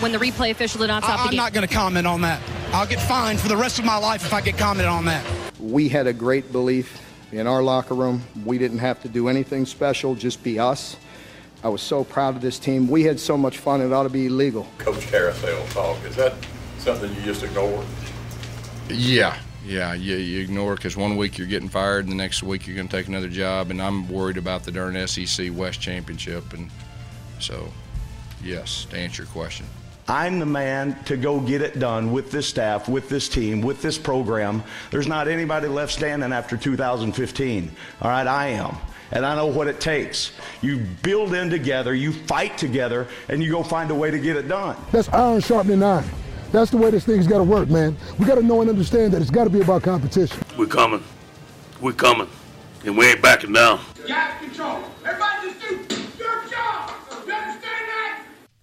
when the replay official did not stop I, the I'm not going to comment on that. I'll get fined for the rest of my life if I get commented on that. We had a great belief in our locker room. We didn't have to do anything special, just be us. I was so proud of this team. We had so much fun, it ought to be illegal. Coach Carousel talk, is that something you just ignore? Yeah, yeah, you, you ignore because one week you're getting fired, and the next week you're going to take another job, and I'm worried about the darn SEC West Championship, and so, yes, to answer your question. I'm the man to go get it done with this staff, with this team, with this program. There's not anybody left standing after 2015. All right, I am. And I know what it takes. You build in together, you fight together, and you go find a way to get it done. That's iron sharpening iron. That's the way this thing's got to work, man. We got to know and understand that it's got to be about competition. We're coming. We're coming. And we ain't backing down. Gas control. Everybody just do your job. You understand that?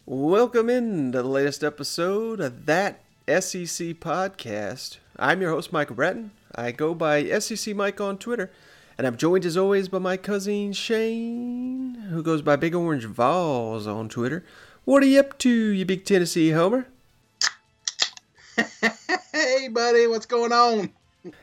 Welcome in to the latest episode of That SEC Podcast. I'm your host, Michael Bratton. I go by SEC Mike on Twitter, and I'm joined as always by my cousin Shane, who goes by Big Orange Vols on Twitter. What are you up to, you big Tennessee homer? hey, buddy, what's going on?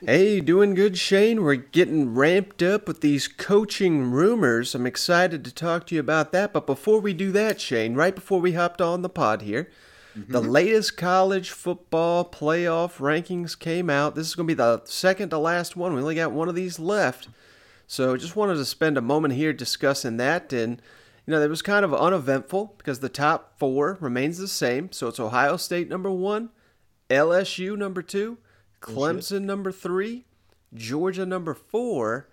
Hey, doing good, Shane. We're getting ramped up with these coaching rumors. I'm excited to talk to you about that. But before we do that, Shane, right before we hopped on the pod here, mm-hmm. the latest college football playoff rankings came out. This is going to be the second to last one. We only got one of these left. So just wanted to spend a moment here discussing that. And, you know, it was kind of uneventful because the top four remains the same. So it's Ohio State number one, LSU number two, Clemson number three, Georgia number four.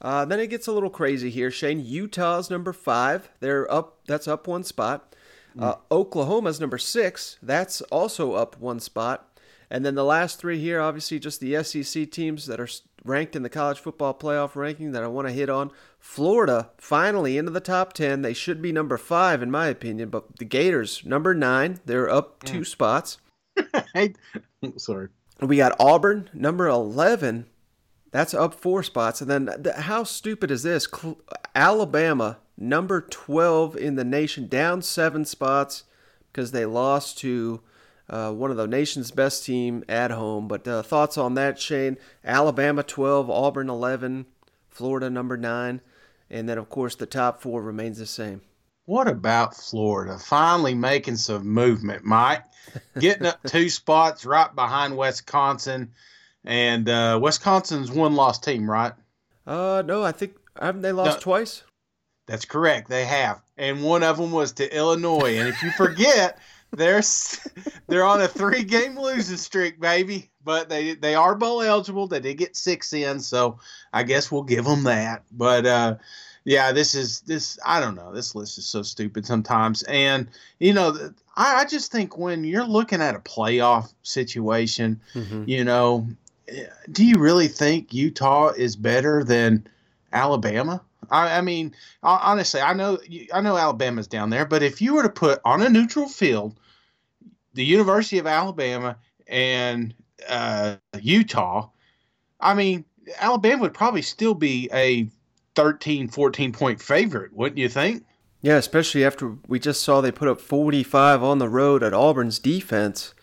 Uh, then it gets a little crazy here. Shane, Utah's number five. They're up. That's up one spot. Uh, Oklahoma's number six. That's also up one spot. And then the last three here, obviously, just the SEC teams that are ranked in the college football playoff ranking that I want to hit on. Florida finally into the top ten. They should be number five in my opinion, but the Gators number nine. They're up two mm. spots. sorry. We got Auburn, number 11. That's up four spots. And then the, how stupid is this? Cl- Alabama, number 12 in the nation, down seven spots because they lost to uh, one of the nation's best team at home. But uh, thoughts on that, Shane? Alabama 12, Auburn 11, Florida number 9. And then, of course, the top four remains the same. What about Florida? Finally making some movement, Mike. Getting up two spots right behind Wisconsin. And uh, Wisconsin's one lost team, right? Uh, no, I think haven't they lost no, twice? That's correct. They have, and one of them was to Illinois. And if you forget, they're they're on a three game losing streak, baby. But they they are bowl eligible. They did get six in, so I guess we'll give them that. But uh, yeah, this is this. I don't know. This list is so stupid sometimes, and you know, I, I just think when you're looking at a playoff situation, mm-hmm. you know, do you really think Utah is better than Alabama? I, I mean, honestly, I know I know Alabama's down there, but if you were to put on a neutral field the University of Alabama and uh, Utah, I mean, Alabama would probably still be a 13, 14 point favorite, wouldn't you think? Yeah, especially after we just saw they put up 45 on the road at Auburn's defense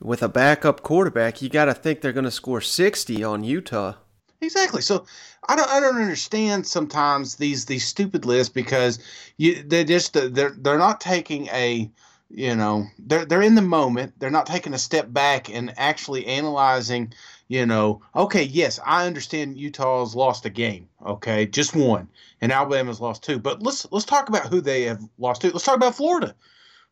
with a backup quarterback. You got to think they're going to score 60 on Utah. Exactly. So I don't I don't understand sometimes these these stupid lists because you they just they're they're not taking a you know they're they're in the moment they're not taking a step back and actually analyzing you know, okay, yes, I understand Utah's lost a game, okay, just one, and Alabama's lost two. But let's let's talk about who they have lost to. Let's talk about Florida.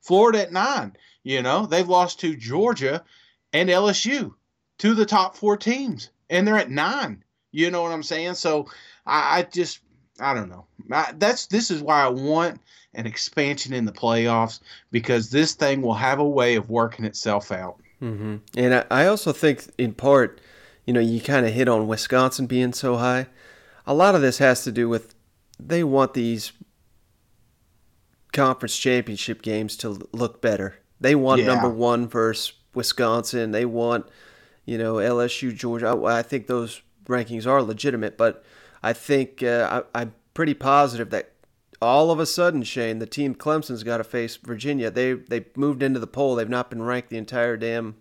Florida at nine. You know, they've lost to Georgia and LSU, two of the top four teams, and they're at nine. You know what I'm saying? So I, I just I don't know. I, that's this is why I want an expansion in the playoffs because this thing will have a way of working itself out. Mm-hmm. And I, I also think, in part, you know, you kind of hit on Wisconsin being so high. A lot of this has to do with they want these conference championship games to look better. They want yeah. number one versus Wisconsin. They want, you know, LSU, Georgia. I, I think those rankings are legitimate, but I think uh, I, I'm pretty positive that all of a sudden, Shane, the team Clemson's got to face Virginia. They they moved into the poll. They've not been ranked the entire damn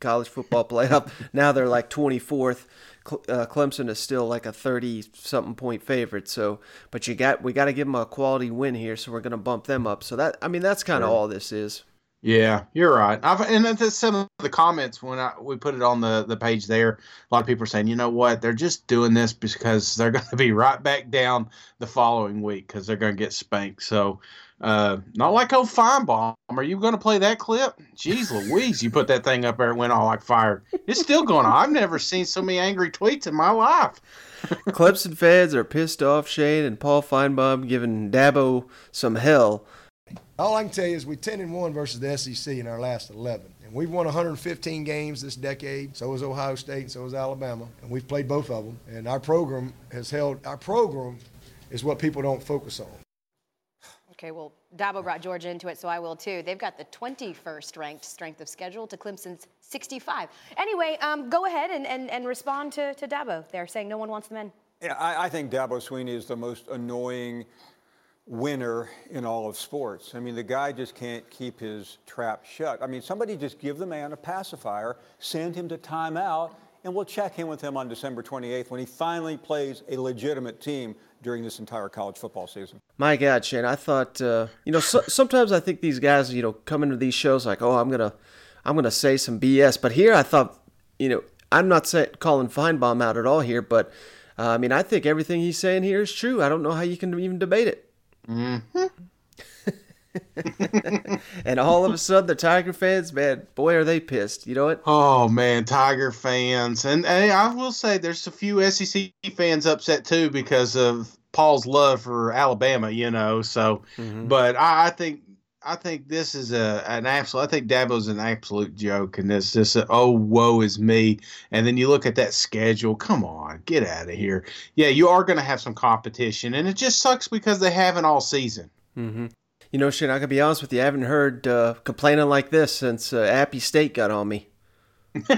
college football playoff. now they're like 24th. Uh, Clemson is still like a 30 something point favorite. So, but you got we got to give them a quality win here. So we're going to bump them up. So that I mean that's kind of all this is. Yeah, you're right. I've, and that's some of the comments when I, we put it on the, the page there. A lot of people are saying, you know what, they're just doing this because they're going to be right back down the following week because they're going to get spanked. So, uh, not like old Finebaum. Are you going to play that clip? Jeez Louise, you put that thing up there, it went all like fire. It's still going on. I've never seen so many angry tweets in my life. Clemson fans are pissed off Shane and Paul Finebaum giving Dabo some hell all I can tell you is we 10 and 1 versus the SEC in our last 11. And we've won 115 games this decade. So has Ohio State and so has Alabama. And we've played both of them. And our program has held, our program is what people don't focus on. Okay, well, Dabo brought Georgia into it, so I will too. They've got the 21st ranked strength of schedule to Clemson's 65. Anyway, um, go ahead and, and, and respond to, to Dabo. They're saying no one wants them in. Yeah, I, I think Dabo Swinney is the most annoying winner in all of sports. I mean, the guy just can't keep his trap shut. I mean, somebody just give the man a pacifier, send him to timeout, and we'll check in with him on December 28th when he finally plays a legitimate team during this entire college football season. My God, Shane, I thought, uh, you know, so, sometimes I think these guys, you know, come into these shows like, oh, I'm gonna, I'm gonna say some BS, but here I thought, you know, I'm not say, calling Finebaum out at all here, but uh, I mean, I think everything he's saying here is true. I don't know how you can even debate it. Mm-hmm. and all of a sudden, the Tiger fans, man, boy, are they pissed. You know what? Oh man, Tiger fans, and, and I will say there's a few SEC fans upset too because of Paul's love for Alabama. You know, so mm-hmm. but I, I, think. I think this is a an absolute. I think Dabo's an absolute joke, and this just a, oh woe is me. And then you look at that schedule. Come on, get out of here. Yeah, you are going to have some competition, and it just sucks because they haven't all season. Mm-hmm. You know, shit, I gotta be honest with you. I haven't heard uh, complaining like this since uh, Appy State got on me.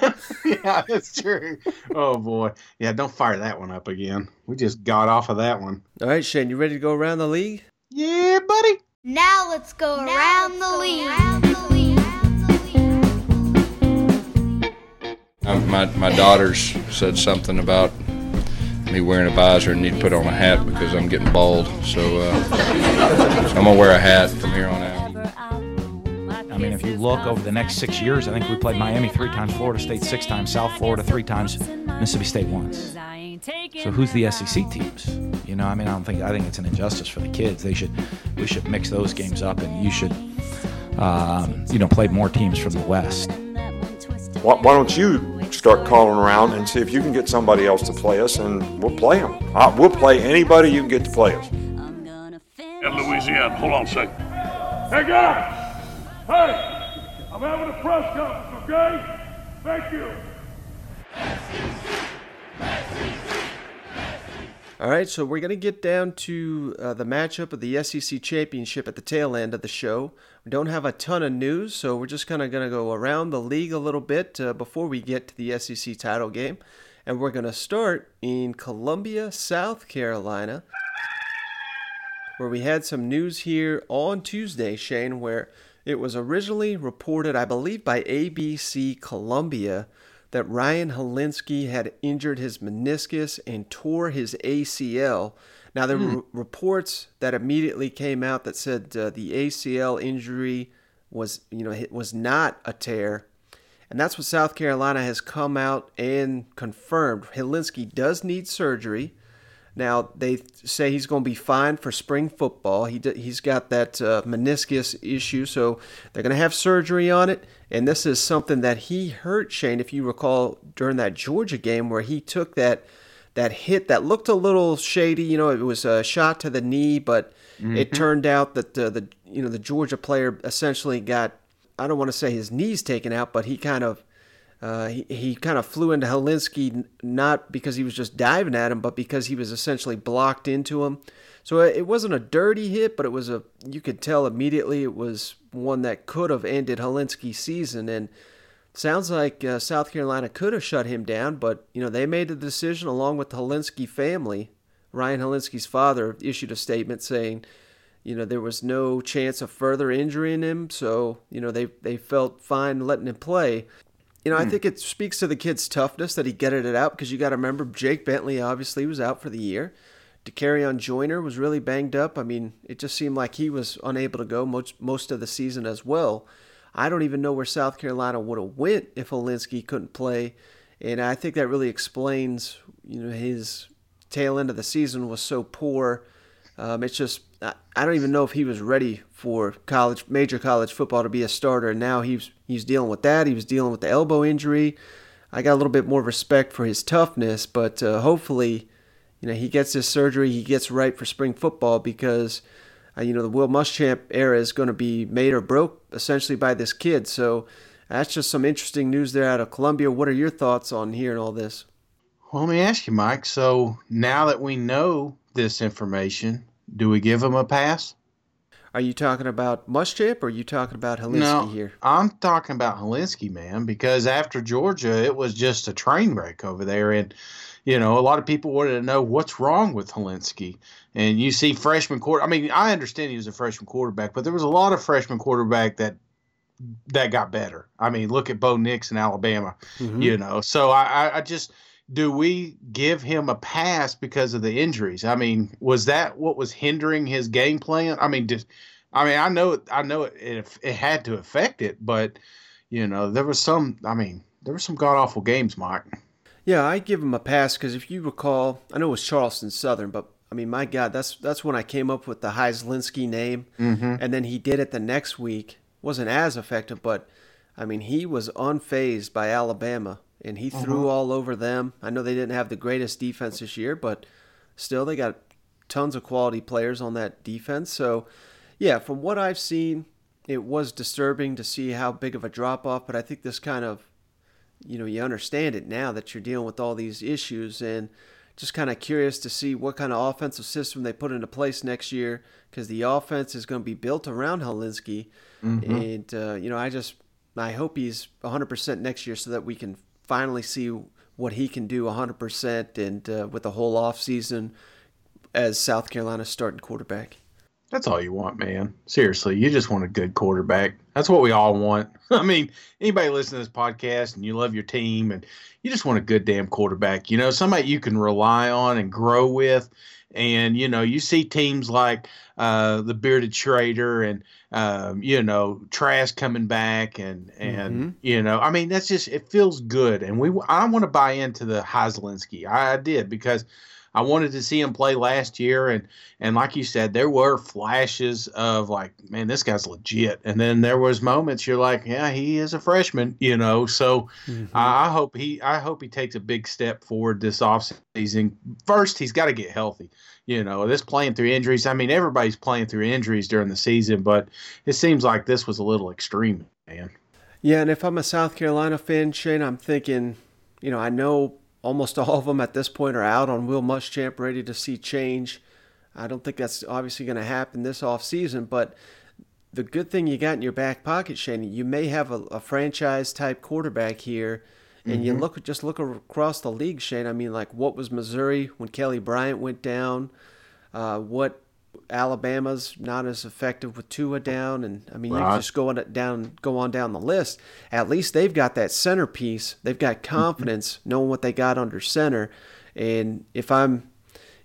yeah, that's true. Oh boy, yeah, don't fire that one up again. We just got off of that one. All right, Shane, you ready to go around the league? Yeah, buddy. Now let's go, now around, let's the go around the league. Um, my my daughters said something about me wearing a visor and need to put on a hat because I'm getting bald. So, uh, so I'm gonna wear a hat from here on out. I mean, if you look over the next six years, I think we played Miami three times, Florida State six times, South Florida three times, Mississippi State once. So who's the SEC teams? You know, I mean, I don't think I think it's an injustice for the kids. They should we should mix those games up, and you should um, you know play more teams from the West. Why, why don't you start calling around and see if you can get somebody else to play us, and we'll play them. Uh, we'll play anybody you can get to play us. In Louisiana, hold on a second. Hey guys, hey, I'm having a press conference, okay? Thank you. All right, so we're going to get down to uh, the matchup of the SEC championship at the tail end of the show. We don't have a ton of news, so we're just kind of going to go around the league a little bit uh, before we get to the SEC title game. And we're going to start in Columbia, South Carolina, where we had some news here on Tuesday, Shane, where it was originally reported, I believe, by ABC Columbia that Ryan Hilinski had injured his meniscus and tore his ACL. Now, there were hmm. reports that immediately came out that said uh, the ACL injury was, you know, it was not a tear. And that's what South Carolina has come out and confirmed. Hilinski does need surgery. Now they say he's going to be fine for spring football. He he's got that uh, meniscus issue, so they're going to have surgery on it. And this is something that he hurt Shane, if you recall, during that Georgia game where he took that that hit that looked a little shady. You know, it was a shot to the knee, but mm-hmm. it turned out that uh, the you know the Georgia player essentially got I don't want to say his knees taken out, but he kind of uh, he, he kind of flew into Hilinski not because he was just diving at him, but because he was essentially blocked into him. So uh, it wasn't a dirty hit, but it was a you could tell immediately it was one that could have ended Hilinski's season. And sounds like uh, South Carolina could have shut him down, but you know they made the decision along with the Hilinski family. Ryan Hilinski's father issued a statement saying You know, there was no chance of further injury in him, so you know they they felt fine letting him play. You know, I think it speaks to the kid's toughness that he getted it out because you got to remember Jake Bentley obviously was out for the year. Dakereon Joyner was really banged up. I mean, it just seemed like he was unable to go most most of the season as well. I don't even know where South Carolina would have went if Hilinski couldn't play, and I think that really explains you know his tail end of the season was so poor. Um, it's just I don't even know if he was ready for college major college football to be a starter. And now he's he's dealing with that. He was dealing with the elbow injury. I got a little bit more respect for his toughness, but uh, hopefully you know, he gets his surgery, he gets right for spring football because, uh, you know, the Will Muschamp era is going to be made or broke essentially by this kid. So that's just some interesting news there out of Columbia. What are your thoughts on hearing all this? Well, let me ask you, Mike. So now that we know this information, do we give him a pass? Are you talking about Muschamp or are you talking about Hilinski no, here? I'm talking about Hilinski, man, because after Georgia, it was just a train wreck over there. And you know, a lot of people wanted to know what's wrong with Hilinski. And you see freshman quarter. I mean, I understand he was a freshman quarterback, but there was a lot of freshman quarterback that that got better. I mean, look at Bo Nix in Alabama. Mm-hmm. You know, so I, I just do we give him a pass because of the injuries? I mean, was that what was hindering his game plan? I mean, just I mean, I know I know it, it, it had to affect it, but you know, there was some. I mean, there were some god awful games, Mike. Yeah, I give him a pass because if you recall, I know it was Charleston Southern, but I mean, my God, that's that's when I came up with the Heislinski name, mm-hmm. and then he did it the next week. wasn't as effective, but I mean, he was unfazed by Alabama, and he threw Mhm. all over them. I know they didn't have the greatest defense this year, but still, they got tons of quality players on that defense. So, yeah, from what I've seen, it was disturbing to see how big of a drop off, but I think this kind of you know you understand it now that you're dealing with all these issues and just kind of curious to see what kind of offensive system they put into place next year because the offense is going to be built around Hilinski Mhm. and uh, you know I just I hope he's 100% next year so that we can finally see what he can do 100% and uh, with the whole off season as South Carolina's starting quarterback. That's all you want, man. Seriously, you just want a good quarterback. That's what we all want. I mean, anybody listening to this podcast and you love your team and you just want a good damn quarterback. You know, somebody you can rely on and grow with. And you know, you see teams like uh, the bearded Schrader and um, you know Trask coming back and and Mm-hmm. you know, I mean, that's just it feels good. And we I want to buy into the Heislinski. I, I did because I wanted to see him play last year, and and like you said, there were flashes of like, man, this guy's legit. And then there was moments you're like, yeah, he is a freshman, you know. So mm-hmm. I, I hope he I hope he takes a big step forward this offseason. First, he's got to get healthy. You know, this playing through injuries. I mean, everybody's playing through injuries during the season, but it seems like this was a little extreme, man. Yeah, and if I'm a South Carolina fan, Shane, I'm thinking, you know, I know almost all of them at this point are out on Will Muschamp, ready to see change. I don't think that's obviously going to happen this offseason, but the good thing you got in your back pocket, Shane, you may have a, a franchise type quarterback here. And you Mhm. look just look across the league, Shane. I mean, like what was Missouri when Kelly Bryant went down? Uh, what Alabama's not as effective with Tua down, and I mean, you Right. just go on down, go on down the list. At least they've got that centerpiece. They've got confidence, knowing what they got under center. And if I'm,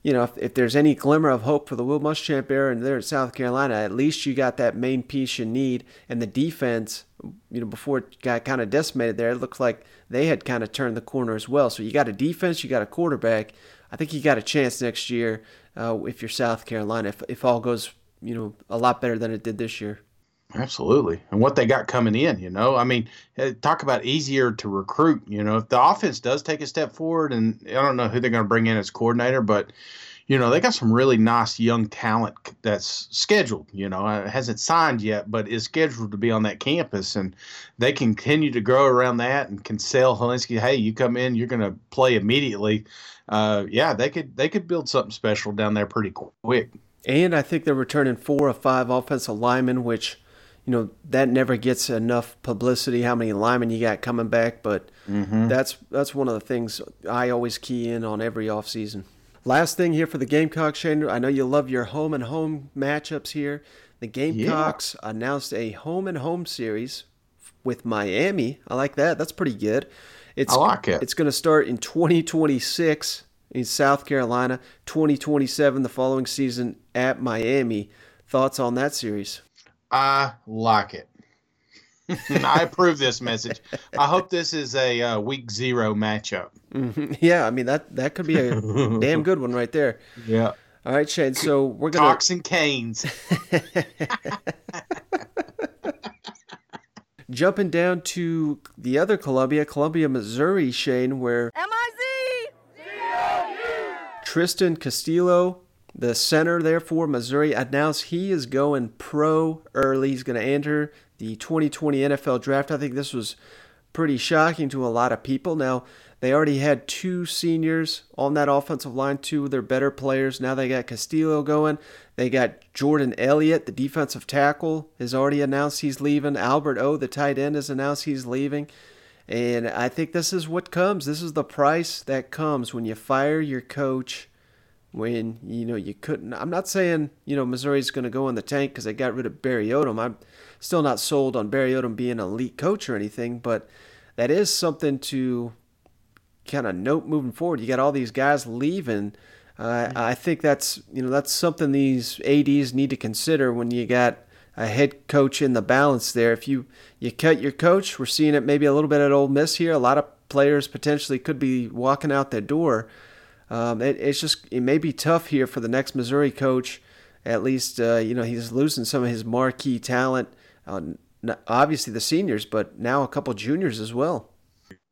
you know, if, if there's any glimmer of hope for the Will Muschamp era and there at South Carolina, at least you got that main piece you need. And the defense, you know, before it got kind of decimated there, it looks like they had kind of turned the corner as well. So you got a defense, you got a quarterback. I think you got a chance next year uh, if you're South Carolina, if, if all goes, you know, a lot better than it did this year. Absolutely. And what they got coming in, you know, I mean, eh, talk about easier to recruit. You know, if the offense does take a step forward, and I don't know who they're going to bring in as coordinator, but, you know, they got some really nice young talent that's scheduled, you know, uh, hasn't signed yet, but is scheduled to be on that campus. And they can continue to grow around that and can sell Hilinski, hey, you come in, you're going to play immediately. Uh, yeah, they could they could build something special down there pretty quick. And I think they're returning four or five offensive linemen, which, you know, that never gets enough publicity. How many linemen you got coming back? But Mhm. that's that's one of the things I always key in on every offseason. Last thing here for the Gamecocks, Shane. I know you love your home and home matchups here. The Gamecocks yeah. announced a home and home series with Miami. I like that. That's pretty good. It's, I like it. It's going to start in 2026 in South Carolina, 2027 the following season at Miami. Thoughts on that series? I like it. I approve this message. I hope this is a uh, week zero matchup. Mm-hmm. Yeah, I mean that that could be a damn good one right there. Yeah. All right, Shane. So we're gonna Cox and Canes. Jumping down to the other Columbia, Columbia, Missouri, Shane, where M-I-Z! Tristan Castillo, the center there for Missouri, announced he is going pro early. He's going to enter the 2020 NFL draft. I think this was pretty shocking to a lot of people. Now, they already had two seniors on that offensive line, two of their better players. Now they got Castillo going. They got Jordan Elliott, the defensive tackle, has already announced he's leaving. Albert O, the tight end, has announced he's leaving. And I think this is what comes. This is the price that comes when you fire your coach. When you know you couldn't. I'm not saying you know Missouri's going to go in the tank because they got rid of Barry Odom. I'm still not sold on Barry Odom being an elite coach or anything, but that is something to kind of note moving forward. You got all these guys leaving. Uh, I think that's you know that's something these ads need to consider when you got a head coach in the balance there. If you you cut your coach, we're seeing it maybe a little bit at Ole Miss here. A lot of players potentially could be walking out the door. Um, it, it's just it may be tough here for the next Missouri coach. At least uh, you know he's losing some of his marquee talent. Uh, obviously the seniors, but now a couple juniors as well.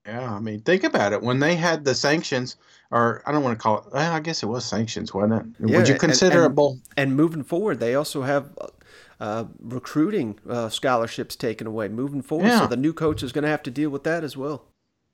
Yeah, I mean, think about it. When they had the sanctions, or I don't want to call it. Well, I guess it was sanctions, wasn't it? Yeah, Would you consider and, and, And moving forward, they also have uh, recruiting uh, scholarships taken away. Moving forward, yeah. so the new coach is going to have to deal with that as well.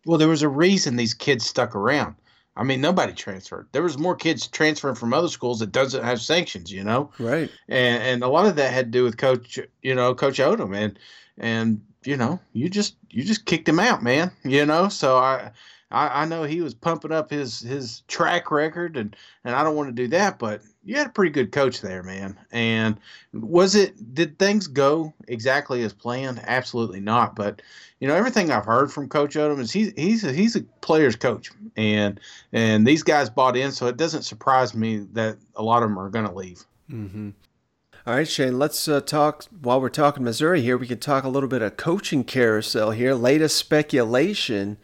Well, there was a reason these kids stuck around. I mean, nobody transferred. There was more kids transferring from other schools that doesn't have sanctions, you know. Right. And and a lot of that had to do with coach, you know, Coach Odom, and and you know, you just you just kicked him out, man. You know, so I, I I, know he was pumping up his his track record, and and I don't want to do that, but you had a pretty good coach there, man. And was it did things go exactly as planned? Absolutely not. But you know, everything I've heard from Coach Odom is he's he's a, he's a player's coach, and and these guys bought in, so it doesn't surprise me that a lot of them are going to leave. Mm-hmm. All right, Shane, let's uh, talk. While we're talking Missouri here, we can talk a little bit of coaching carousel here. Latest speculation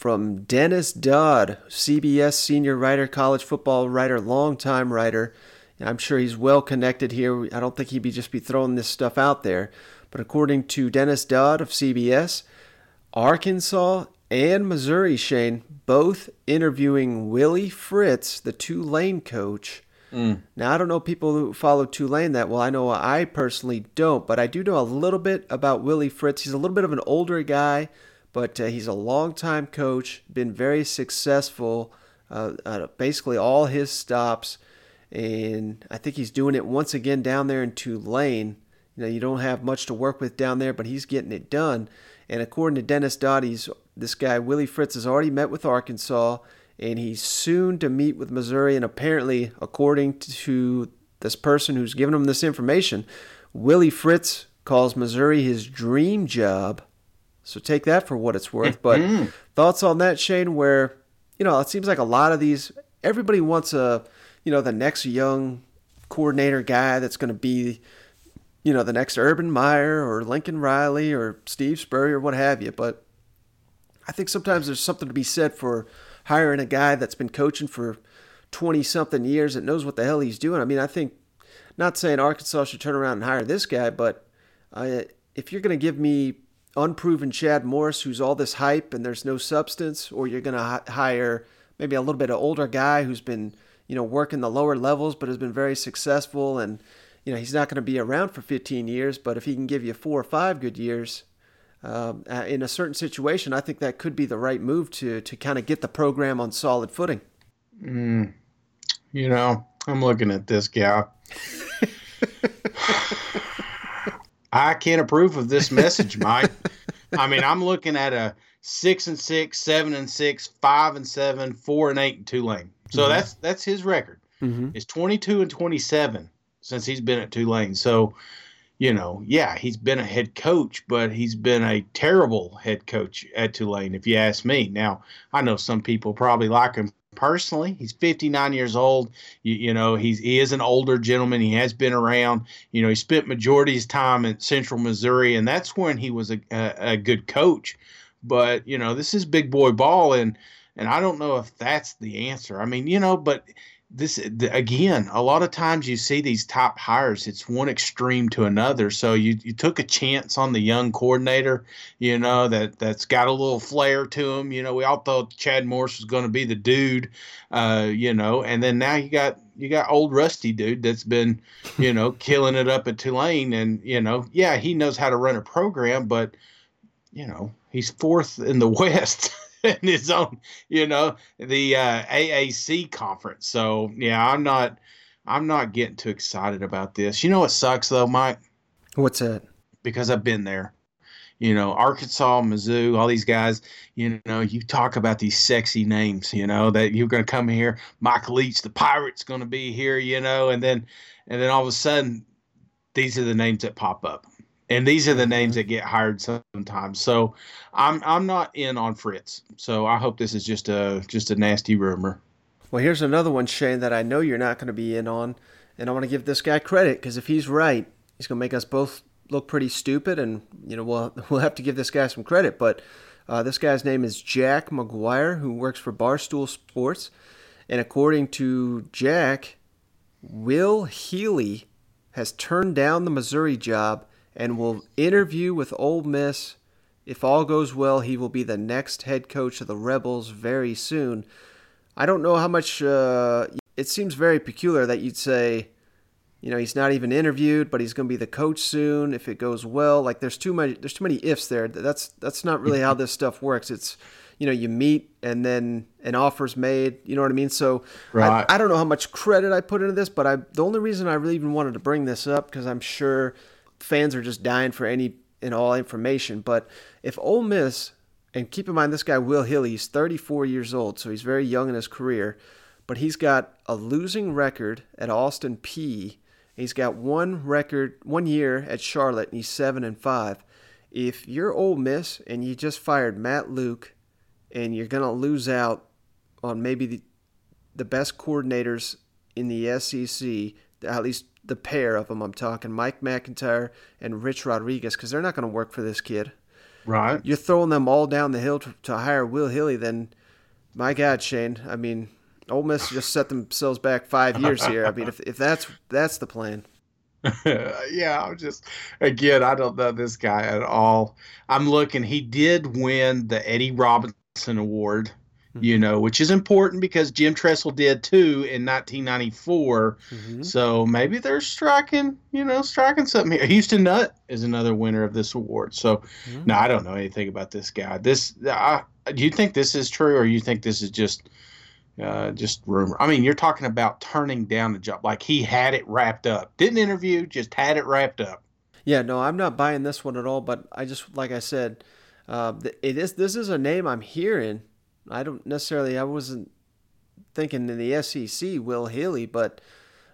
from Dennis Dodd, CBS senior writer, college football writer, longtime writer. I'm sure he's well connected here. I don't think he'd be just be throwing this stuff out there. But according to Dennis Dodd of CBS, Arkansas and Missouri, Shane, both interviewing Willie Fritz, the Tulane coach Mm. Now, I don't know people who follow Tulane that well. I know I personally don't, but I do know a little bit about Willie Fritz. He's a little bit of an older guy, but uh, he's a longtime coach, been very successful, uh, basically all his stops. And I think he's doing it once again down there in Tulane. You know, you don't have much to work with down there, but he's getting it done. And according to Dennis Dodd, this guy, Willie Fritz, has already met with Arkansas and he's soon to meet with Missouri. And apparently, according to this person who's given him this information, Willie Fritz calls Missouri his dream job. So take that for what it's worth. But mm-hmm. thoughts on that, Shane? Where you know it seems like a lot of these, everybody wants a, you know, the next young coordinator guy that's going to be, you know, the next Urban Meyer or Lincoln Riley or Steve Spurrier, or what have you. But I think sometimes there's something to be said for hiring a guy that's been coaching for 20 something years that knows what the hell he's doing. I mean, I think, not saying Arkansas should turn around and hire this guy, but uh, if you're going to give me unproven Chad Morris, who's all this hype and there's no substance, or you're going to hire maybe a little bit of older guy who's been, you know, working the lower levels but has been very successful and, you know, he's not going to be around for 15 years, but if he can give you four or five good years, um, in a certain situation, I think that could be the right move to to kind of get the program on solid footing. Mm, you know, I'm looking at this guy. I can't approve of this message, Mike. I mean, I'm looking at a six and six, seven and six, five and seven, four and eight in Tulane. So Mhm. that's that's his record. Mhm. It's 22 and 27 since he's been at Tulane. So, you know, yeah, he's been a head coach, but he's been a terrible head coach at Tulane, if you ask me. Now, I know some people probably like him personally. He's 59 years old. You, you know, he's he is an older gentleman. He has been around. You know, he spent majority of his time in Central Missouri, and that's when he was a, a, a good coach. But you know, this is big boy ball, and and I don't know if that's the answer. I mean, you know, but this the, again, a lot of times you see these top hires, it's one extreme to another. So you you took a chance on the young coordinator, you know, that that's got a little flair to him. You know, we all thought Chad Morris was going to be the dude, uh, you know, and then now you got you got old rusty dude that's been, you know, killing it up at Tulane, and you know, yeah, he knows how to run a program, but you know, he's fourth in the West in his own, you know, the uh, AAC conference. So yeah, I'm not, I'm not getting too excited about this. You know what sucks though, Mike? What's that? Because I've been there. You know, Arkansas, Mizzou, all these guys. You know, you talk about these sexy names. You know that you're going to come here. Mike Leach, the Pirate's going to be here. You know, and then, and then all of a sudden, these are the names that pop up and these are the names that get hired sometimes. So I'm I'm not in on Fritz. So I hope this is just a just a nasty rumor. Well, here's another one, Shane, that I know you're not going to be in on, and I want to give this guy credit because if he's right, he's going to make us both look pretty stupid, and you know we'll we'll have to give this guy some credit. But uh, this guy's name is Jack McGuire, who works for Barstool Sports, and according to Jack, Will Healy has turned down the Missouri job and will interview with Ole Miss. If all goes well, he will be the next head coach of the Rebels very soon. I don't know how much. Uh, it seems very peculiar that you'd say, you know, he's not even interviewed, but he's going to be the coach soon if it goes well. Like there's too many. There's too many ifs there. That's that's not really how this stuff works. It's you know you meet and then an offer's made. You know what I mean? So Right. I, I don't know how much credit I put into this, but I the only reason I really even wanted to bring this up because I'm sure fans are just dying for any and all information. But if Ole Miss, and keep in mind this guy Will Healy, he's 34 years old, so he's very young in his career, but he's got a losing record at Austin Peay. He's got one record, one year at Charlotte, and he's seven and five. If you're Ole Miss and you just fired Matt Luke, and you're gonna lose out on maybe the, the best coordinators in the SEC, at least the pair of them. I'm talking Mike MacIntyre and Rich Rodriguez, because they're not going to work for this kid. Right. You're throwing them all down the hill to, to hire Will Healy. Then, my God, Shane. I mean, Ole Miss just set themselves back five years here. I mean, if, if that's that's the plan. yeah, I'm just again, I don't know this guy at all. I'm looking. He did win the Eddie Robinson Award, you know, which is important because Jim Tressel did too in 1994. So maybe they're striking, you know, striking something here. Houston Nutt is another winner of this award. So no, I don't know anything about this guy. This, I, do you think this is true, or you think this is just? Uh, just rumor. I mean, you're talking about turning down the job. Like he had it wrapped up. Didn't interview, just had it wrapped up. Yeah, no, I'm not buying this one at all. But I just, like I said, uh, it is. This is a name I'm hearing. I don't necessarily. I wasn't thinking in the SEC, Will Healy, but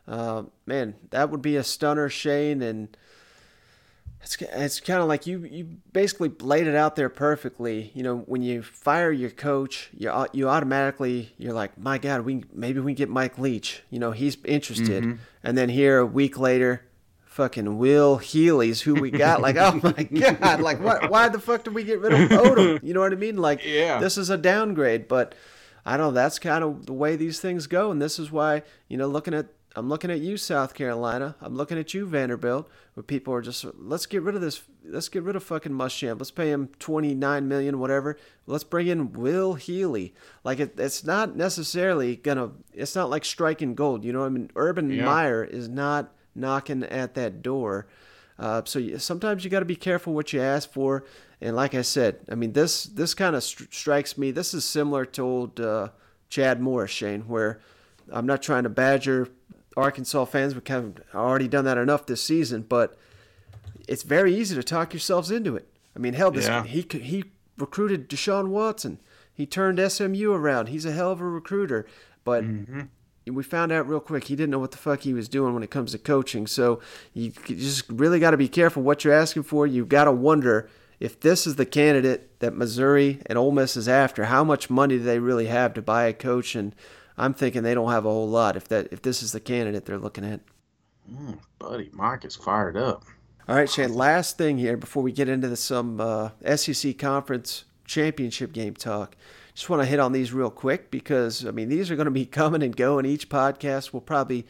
uh, man, that would be a stunner, Shane, and it's it's kind of like you you basically laid it out there perfectly. You know, when you fire your coach, you you automatically you're like, my God, we maybe we can get Mike Leach. You know, he's interested, Mhm. and then here a week later. Fucking Will Healy's who we got. Like, oh my god! Like, what? Why the fuck did we get rid of Odom? You know what I mean? Like, Yeah. this is a downgrade. But I don't know. That's kind of the way these things go, and this is why you know, looking at I'm looking at you, South Carolina. I'm looking at you, Vanderbilt, where people are just let's get rid of this. Let's get rid of fucking Muschamp. Let's pay him 29 million, whatever. Let's bring in Will Healy. Like it, it's not necessarily gonna. It's not like striking gold. You know what I mean? Urban Yeah. Meyer is not knocking at that door. Uh, so you, sometimes you got to be careful what you ask for. And like I said, I mean this this kind of stri- strikes me. This is similar to old uh, Chad Morris, Shane, where I'm not trying to badger Arkansas fans. We've kind of already done that enough this season, but it's very easy to talk yourselves into it. I mean, hell, this Yeah. he he recruited Deshaun Watson. He turned SMU around. He's a hell of a recruiter. but we found out real quick he didn't know what the fuck he was doing when it comes to coaching. So you just really got to be careful what you're asking for. You've got to wonder if this is the candidate that Missouri and Ole Miss is after. How much money do they really have to buy a coach? And I'm thinking they don't have a whole lot. If that if this is the candidate they're looking at. Mm, buddy, Mike is fired up. All right, Shane. Last thing here before we get into the, some uh, SEC conference championship game talk. Just want to hit on these real quick because I mean these are going to be coming and going. Each podcast will probably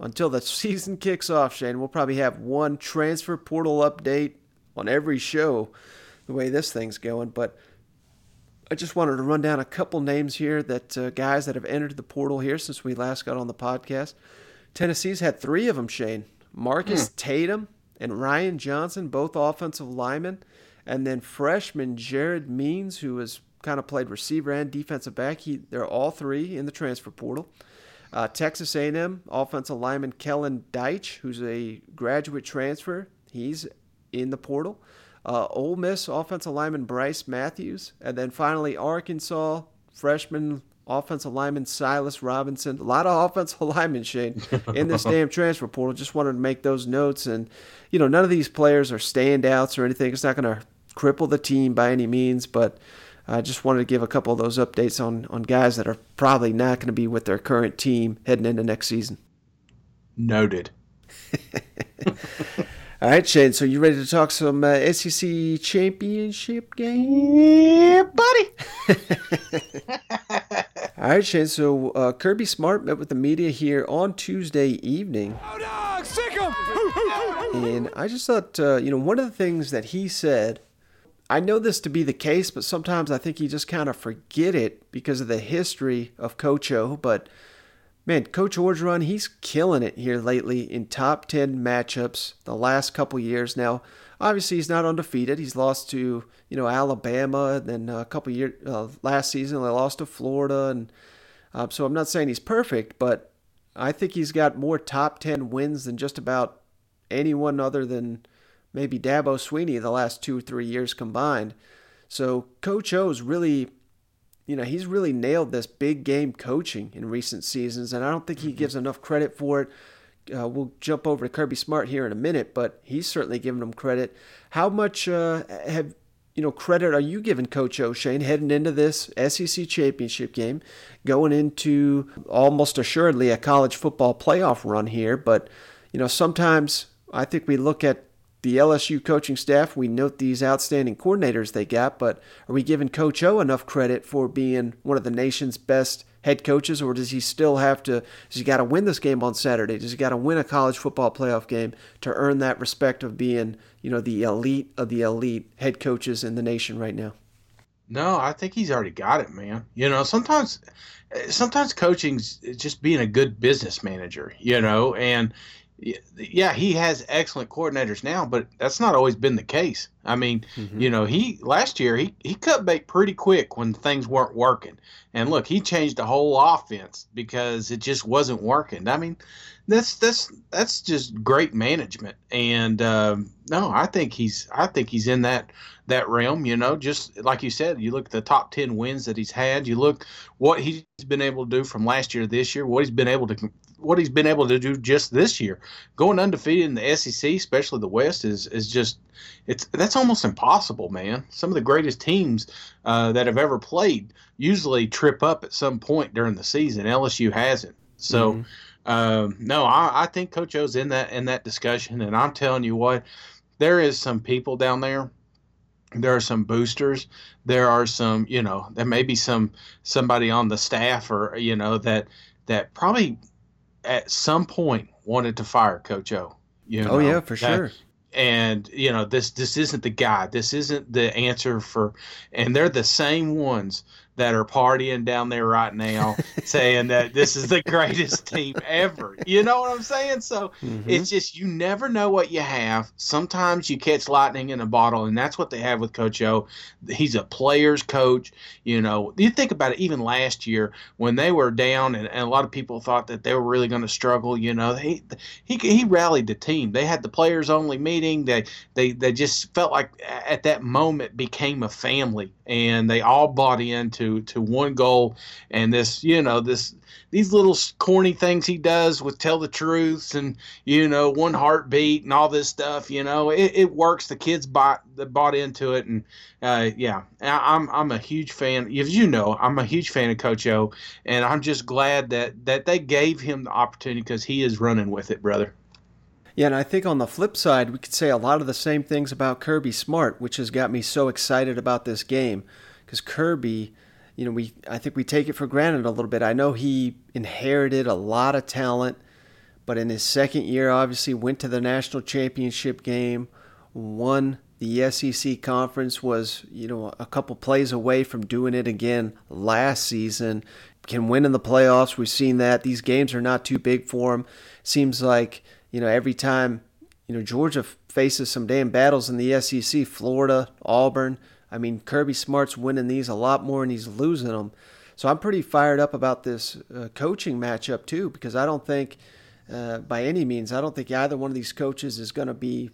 until the season kicks off, Shane. We'll probably have one transfer portal update on every show. The way this thing's going, but I just wanted to run down a couple names here that uh, guys that have entered the portal here since we last got on the podcast. Tennessee's had three of them, Shane. Marcus Tatum and Ryan Johnson, both offensive linemen, and then freshman Jared Means, who has kind of played receiver and defensive back. He, they're all three in the transfer portal. Uh, Texas A&M offensive lineman Kellen Deitch, who's a graduate transfer, he's in the portal. Uh, Ole Miss offensive lineman Bryce Matthews, and then finally Arkansas freshman offensive lineman Silas Robinson. A lot of offensive linemen, Shane, in this damn transfer portal. Just wanted to make those notes, and you know none of these players are standouts or anything. It's not going to cripple the team by any means, but I just wanted to give a couple of those updates on on guys that are probably not going to be with their current team heading into next season. Noted. All right, Shane. So you ready to talk some uh, SEC championship game? Yeah, buddy. All right, Shane. So uh, Kirby Smart met with the media here on Tuesday evening. Oh, no, sick him. And I just thought, uh, you know, one of the things that he said, I know this to be the case, but sometimes I think you just kind of forget it because of the history of Coach O. But man, Coach Orgeron, he's killing it here lately in top 10 matchups the last couple years. Now, obviously, he's not undefeated. He's lost to, you know, Alabama, and then a couple years uh, last season, they lost to Florida. And uh, so I'm not saying he's perfect, but I think he's got more top 10 wins than just about anyone other than maybe Dabo Swinney the last two or three years combined. So Coach O's really you know, he's really nailed this big game coaching in recent seasons, and I don't think he gives enough credit for it. Uh, we'll jump over to Kirby Smart here in a minute, but he's certainly giving him credit. How much uh, have you know credit are you giving Coach O'Shane heading into this SEC championship game, going into almost assuredly a college football playoff run here? But you know, sometimes I think we look at the LSU coaching staff, we note these outstanding coordinators they got, but are we giving Coach O enough credit for being one of the nation's best head coaches, or does he still have to? Does he got to win this game on Saturday? Does he got to win a college football playoff game to earn that respect of being, you know, the elite of the elite head coaches in the nation right now? No, I think he's already got it, man. You know, sometimes, eh, sometimes coaching's eh, just being a good business manager. You know, and yeah, he has excellent coordinators now, but that's not always been the case. I mean, mm-hmm. you know, he last year he he cut bait pretty quick when things weren't working. And look, he changed the whole offense because it just wasn't working. I mean, that's that's that's just great management. And um, no, I think he's I think he's in that that realm. You know, just like you said, you look at the top ten wins that he's had. You look what he's been able to do from last year to this year. What he's been able to what he's been able to do just this year. Going undefeated in the SEC, especially the West, is is just it's that's almost impossible, man. Some of the greatest teams uh, that have ever played usually trip up at some point during the season. LSU hasn't. So. Mm-hmm. Um, no, I, I think Coach O's in that in that discussion, and I'm telling you what, there is some people down there there are some boosters there are some you know there may be some somebody on the staff or you know that that probably at some point wanted to fire Coach O. You know, oh yeah, for that, sure. And you know this this isn't the guy. This isn't the answer for. And they're the same ones that are partying down there right now saying that this is the greatest team ever. You know what I'm saying? So mm-hmm. it's just you never know what you have. Sometimes you catch lightning in a bottle, and that's what they have with Coach O. He's a player's coach. You know, you think about it. Even last year when they were down, and, and a lot of people thought that they were really going to struggle. You know, he he he rallied the team. They had the players only meeting. They they they just felt like at that moment became a family, and they all bought into to to one goal. And this, you know, this these little corny things he does with tell the truths and you know one heartbeat and all this stuff. You know, it, it works. The kids bought bought into it, and uh, yeah, I'm I'm a huge fan. As you know, I'm a huge fan of Coach O, and I'm just glad that that they gave him the opportunity because he is running with it, brother. Yeah, and I think on the flip side, we could say a lot of the same things about Kirby Smart, which has got me so excited about this game. Because Kirby, you know, we I think we take it for granted a little bit. I know he inherited a lot of talent, but in his second year, obviously went to the national championship game, won the SEC conference, was you know a couple plays away from doing it again last season. Can win in the playoffs. We've seen that these games are not too big for him. Seems like you know, every time, you know, Georgia faces some damn battles in the SEC, Florida, Auburn. I mean, Kirby Smart's winning these a lot more and he's losing them. So I'm pretty fired up about this uh, coaching matchup too, because I don't think, uh, by any means, I don't think either one of these coaches is going to be,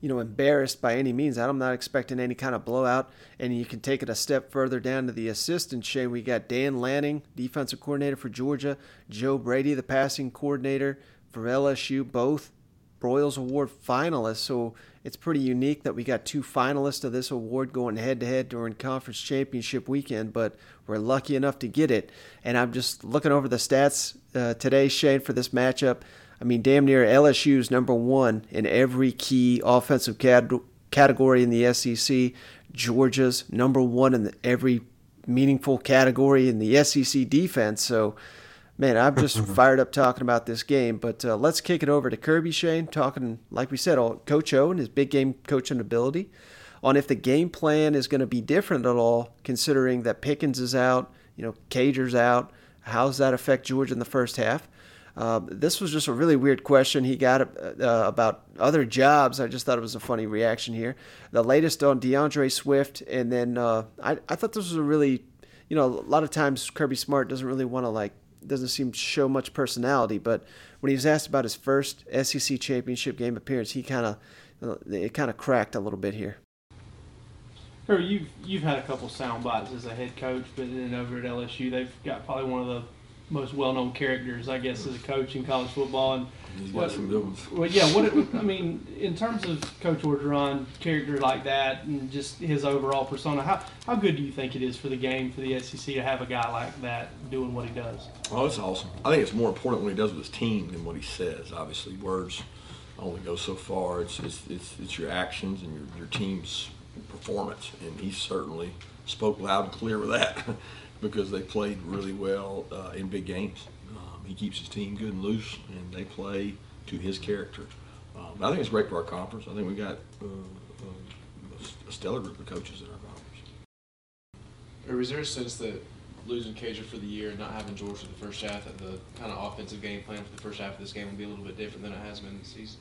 you know, embarrassed by any means. I'm not expecting any kind of blowout. And you can take it a step further down to the assistant Shane. We got Dan Lanning, defensive coordinator for Georgia, Joe Brady, the passing coordinator for LSU, both Broyles Award finalists. So it's pretty unique that we got two finalists of this award going head to head during conference championship weekend, but we're lucky enough to get it. And I'm just looking over the stats uh, today, Shane, for this matchup. I mean, damn near LSU's number one in every key offensive cat- category in the SEC. Georgia's number one in the, every meaningful category in the SEC defense. So man, I'm just fired up talking about this game. But uh, let's kick it over to Kirby Shane, talking, like we said, Coach O and his big game coaching ability, on if the game plan is going to be different at all, considering that Pickens is out, you know, Cager's out. How does that affect Georgia in the first half? Uh, this was just a really weird question he got uh, about other jobs. I just thought it was a funny reaction here. The latest on D'Andre Swift, and then uh, I, I thought this was a really, you know, a lot of times Kirby Smart doesn't really want to like doesn't seem to show much personality. But when he was asked about his first SEC championship game appearance, he kind of uh, it kind of cracked a little bit here. You've you've had a couple sound bites as a head coach, but then over at LSU, they've got probably one of the most well-known characters, I guess, as a coach in college football. And He's got some good ones. Well, yeah. What I mean, in terms of Coach Orgeron, character like that, and just his overall persona, how how good do you think it is for the game for the SEC to have a guy like that doing what he does? Oh, it's awesome. I think it's more important what he does with his team than what he says. Obviously, words only go so far. It's it's it's, it's your actions and your, your team's performance, and he certainly spoke loud and clear with that because they played really well uh, in big games he keeps his team good and loose, and they play to his character. Um, I think it's great for our conference. I think we've got uh, uh, a stellar group of coaches in our conference. Or is there a sense that losing Cager for the year and not having George for the first half, that the kind of offensive game plan for the first half of this game will be a little bit different than it has been this season?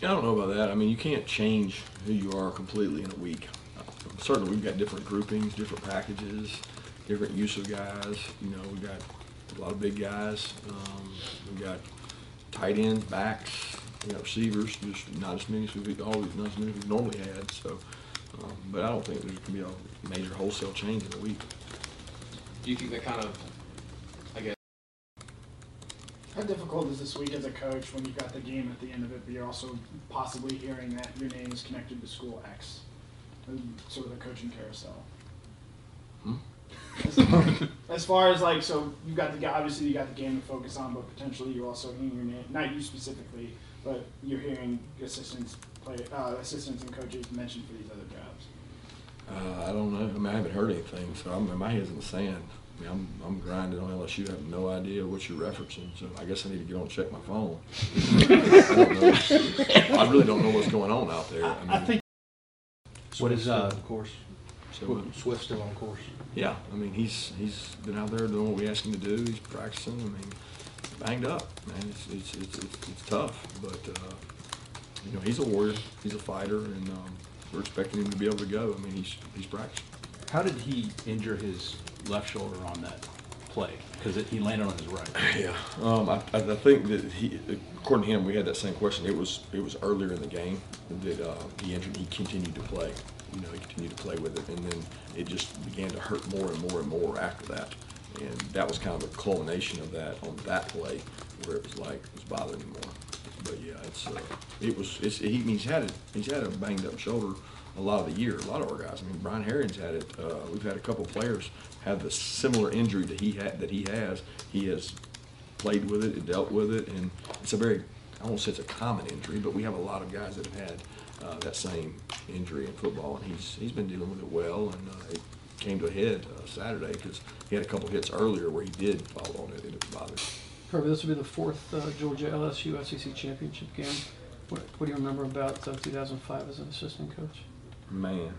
Yeah, I don't know about that. I mean, you can't change who you are completely in a week. Uh, certainly, we've got different groupings, different packages, different use of guys. You know, we've got a lot of big guys. Um, we got tight ends, backs, you know, receivers, just not as many as we've always, not as many as we've normally had. So, um, but I don't think there's going to be a major wholesale change in a week. Do you think that kind of, I guess? How difficult is this week as a coach when you've got the game at the end of it, but you're also possibly hearing that your name is connected to school X, sort of a coaching carousel? Hmm? As far as like, so you got the obviously you got the game to focus on, but potentially you're also hearing your name, not you specifically, but you're hearing assistants play, uh, assistants and coaches mentioned for these other jobs. Uh, I don't know. I mean, I haven't heard anything, so I'm, my head's in the sand. I mean, I'm, I'm grinding on LSU. I have no idea what you're referencing, so I guess I need to get on and check my phone. I don't know. I really don't know what's going on out there. I, mean, I think. What is uh, of course? So Swift still on course. Yeah, I mean he's he's been out there doing what we asked him to do. He's practicing. I mean, banged up, man. It's it's it's, it's, it's tough, but uh, you know he's a warrior. He's a fighter, and um, we're expecting him to be able to go. I mean he's he's practicing. How did he injure his left shoulder on that play because he landed on his right. Yeah, um, I, I think that he, according to him, we had that same question. It was it was earlier in the game that uh, he entered. He continued to play. You know, he continued to play with it, and then it just began to hurt more and more and more after that. And that was kind of a culmination of that on that play, where it was like it was bothering him more. But yeah, it's uh, it was it's, he, he's had it. He's had a banged up shoulder a lot of the year. A lot of our guys. I mean, Brian Herring's had it. Uh, we've had a couple players have the similar injury that he had that he has. He has played with it and dealt with it, and it's a very I won't say it's a common injury, but we have a lot of guys that have had uh, that same injury in football, and he's he's been dealing with it well, and uh, it came to a head uh, Saturday because he had a couple hits earlier where he did fall on it and it was bothering. Kirby, this will be the fourth uh, Georgia LSU SEC championship game. What, what do you remember about uh, 2005 as an assistant coach? Man,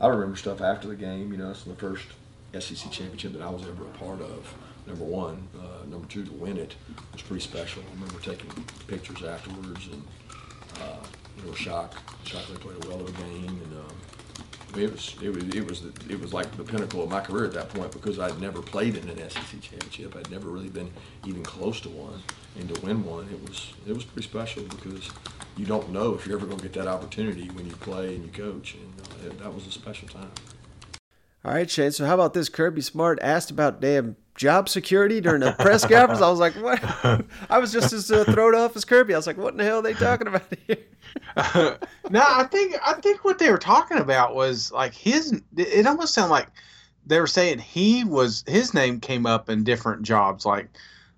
I remember stuff after the game. You know, it's the first SEC championship that I was ever a part of. Number one, uh, number two, to win it was pretty special. I remember taking pictures afterwards, and uh, know, shocked, shocked they played a well of a game, and um, it was it was it was it was like the pinnacle of my career at that point because I'd never played in an SEC championship. I'd never really been even close to one, and to win one, it was it was pretty special because you don't know if you're ever going to get that opportunity when you play and you coach, and uh, that was a special time. All right, Shane. So how about this? Kirby Smart asked about damn job security during the press conference. I was like, what? I was just as uh, thrown off as Kirby. I was like, what in the hell are they talking about here? No, I think I think what they were talking about was like his. It almost sounded like they were saying he was his name came up in different jobs. Like,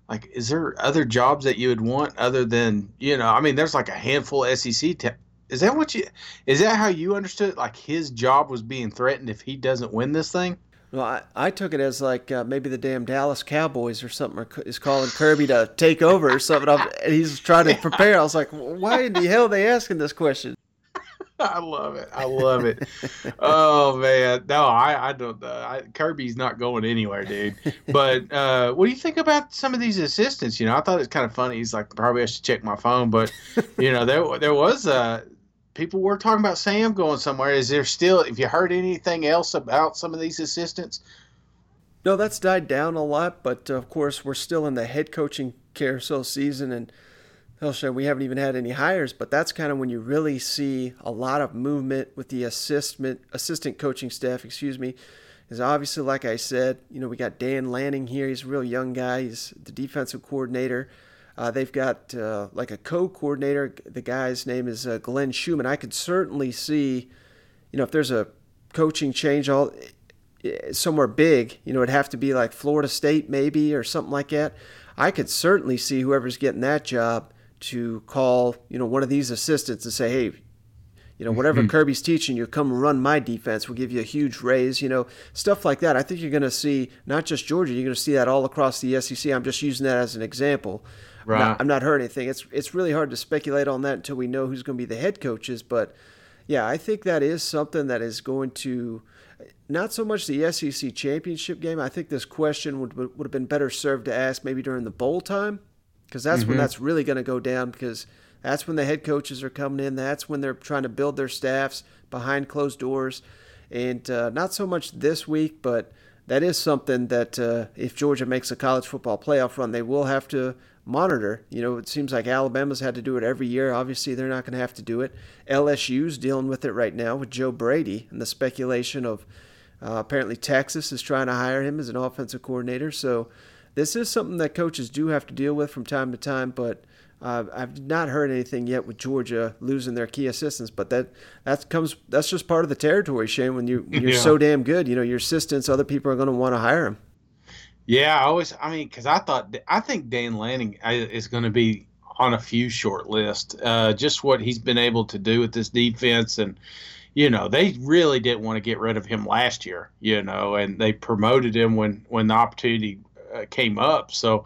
like is there other jobs that you would want other than you know? I mean, there's like a handful SEC. Te- is that what you? Is that how you understood? Like his job was being threatened if he doesn't win this thing. Well, I, I took it as like uh, maybe the damn Dallas Cowboys or something are, is calling Kirby to take over or something. I'm, and he's trying to prepare. I was like, why in the hell are they asking this question? I love it. I love it. oh man, no, I I don't. Uh, I, Kirby's not going anywhere, dude. But uh, what do you think about some of these assistants? You know, I thought it's kind of funny. He's like, probably I should check my phone, but you know, there there was uh, people were talking about Sam going somewhere. Is there still? Have you heard anything else about some of these assistants? No, that's died down a lot, but uh, of course we're still in the head coaching carousel season, and hell, sure, we haven't even had any hires. But that's kind of when you really see a lot of movement with the assistant assistant coaching staff. Excuse me. Is obviously, like I said, you know, we got Dan Lanning here. He's a real young guy. He's the defensive coordinator. Uh, they've got uh, like a co-coordinator. The guy's name is uh, Glenn Schumann. I could certainly see, you know, if there's a coaching change all somewhere big, you know, it'd have to be like Florida State maybe or something like that. I could certainly see whoever's getting that job to call, you know, one of these assistants and say, hey, you know, whatever mm-hmm. Kirby's teaching you, come run my defense. We'll give you a huge raise, you know, stuff like that. I think you're going to see not just Georgia, you're going to see that all across the SEC. I'm just using that as an example. Right. I'm not, I'm not heard anything. It's it's really hard to speculate on that until we know who's going to be the head coaches. But yeah, I think that is something that is going to not so much the SEC championship game. I think this question would would have been better served to ask maybe during the bowl time, because that's mm-hmm. when that's really going to go down. Because that's when the head coaches are coming in. That's when they're trying to build their staffs behind closed doors, and uh, not so much this week, but that is something that uh, if Georgia makes a college football playoff run, they will have to monitor. You know, it seems like Alabama's had to do it every year. Obviously, they're not going to have to do it. LSU's dealing with it right now with Joe Brady and the speculation of uh, apparently Texas is trying to hire him as an offensive coordinator. So this is something that coaches do have to deal with from time to time. But uh, I've not heard anything yet with Georgia losing their key assistants. But that that comes that's just part of the territory, Shane. When you when you're yeah. so damn good, you know your assistants, other people are going to want to hire them. Yeah, I always. I mean, because I thought I think Dan Lanning uh, is going to be on a few short lists. Uh, just what he's been able to do with this defense, and you know they really didn't want to get rid of him last year. You know, and they promoted him when when the opportunity uh, came up. So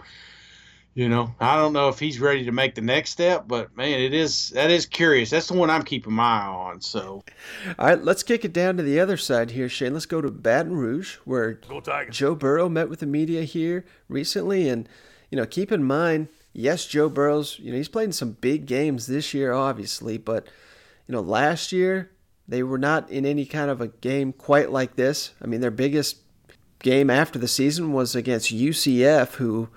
you know, I don't know if he's ready to make the next step, but man, it is that is curious. That's the one I'm keeping my eye on. So, all right, let's kick it down to the other side here, Shane. Let's go to Baton Rouge, where Joe Burrow met with the media here recently, and you know, keep in mind, yes, Joe Burrow's, you know, he's played in some big games this year, obviously, but you know, last year they were not in any kind of a game quite like this. I mean, their biggest game after the season was against UCF, who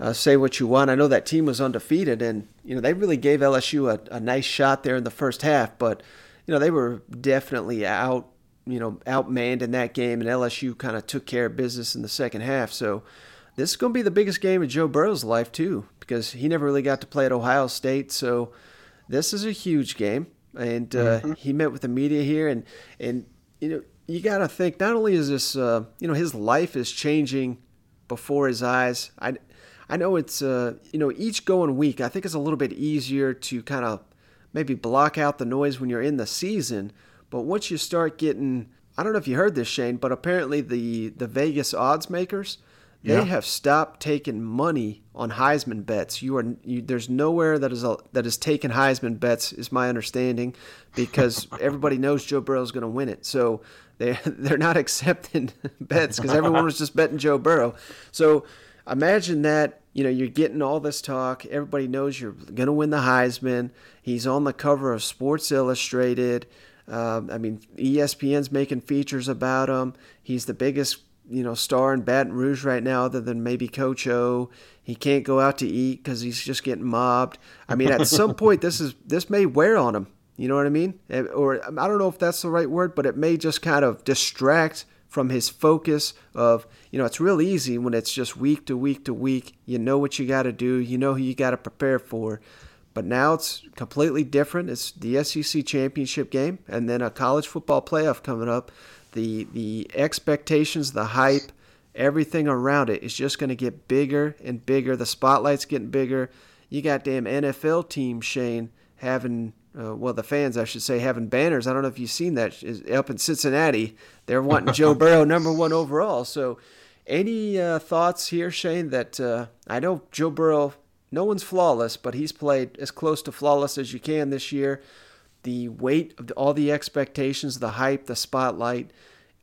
uh, say what you want. I know that team was undefeated, and you know they really gave LSU a, a nice shot there in the first half, but you know they were definitely out, you know, outmanned in that game, and LSU kind of took care of business in the second half. So this is going to be the biggest game of Joe Burrow's life too, because he never really got to play at Ohio State. So this is a huge game, and uh, mm-hmm. he met with the media here, and and you know you got to think not only is this uh, you know his life is changing before his eyes. I I know it's uh, you know each going week. I think it's a little bit easier to kind of maybe block out the noise when you're in the season. But once you start getting, I don't know if you heard this, Shane, but apparently the the Vegas odds makers they yeah. have stopped taking money on Heisman bets. You are you, there's nowhere that is a, that is taking Heisman bets, is my understanding, because everybody knows Joe Burrow is going to win it. So they they're not accepting bets because everyone was just betting Joe Burrow. So imagine that you know, you're getting all this talk. Everybody knows you're going to win the Heisman. He's on the cover of Sports Illustrated. Um, I mean, ESPN's making features about him. He's the biggest, you know, star in Baton Rouge right now, other than maybe Coach O. He can't go out to eat because he's just getting mobbed. I mean, at some point, this is this may wear on him. You know what I mean? Eh, or I don't know if that's the right word, but it may just kind of distract from his focus of, you know, it's real easy when it's just week to week to week. You know what you got to do, you know who you got to prepare for. But now it's completely different. It's the SEC championship game and then a college football playoff coming up. The the expectations, the hype, everything around it is just going to get bigger and bigger. The spotlight's getting bigger. You got damn NFL team, Shane, having uh, well, the fans, I should say, having banners. I don't know if you've seen that is up in Cincinnati. They're wanting Joe Burrow number one overall. So, any uh, thoughts here, Shane? That uh, I know Joe Burrow, no one's flawless, but he's played as close to flawless as you can this year. The weight of the, all the expectations, the hype, the spotlight.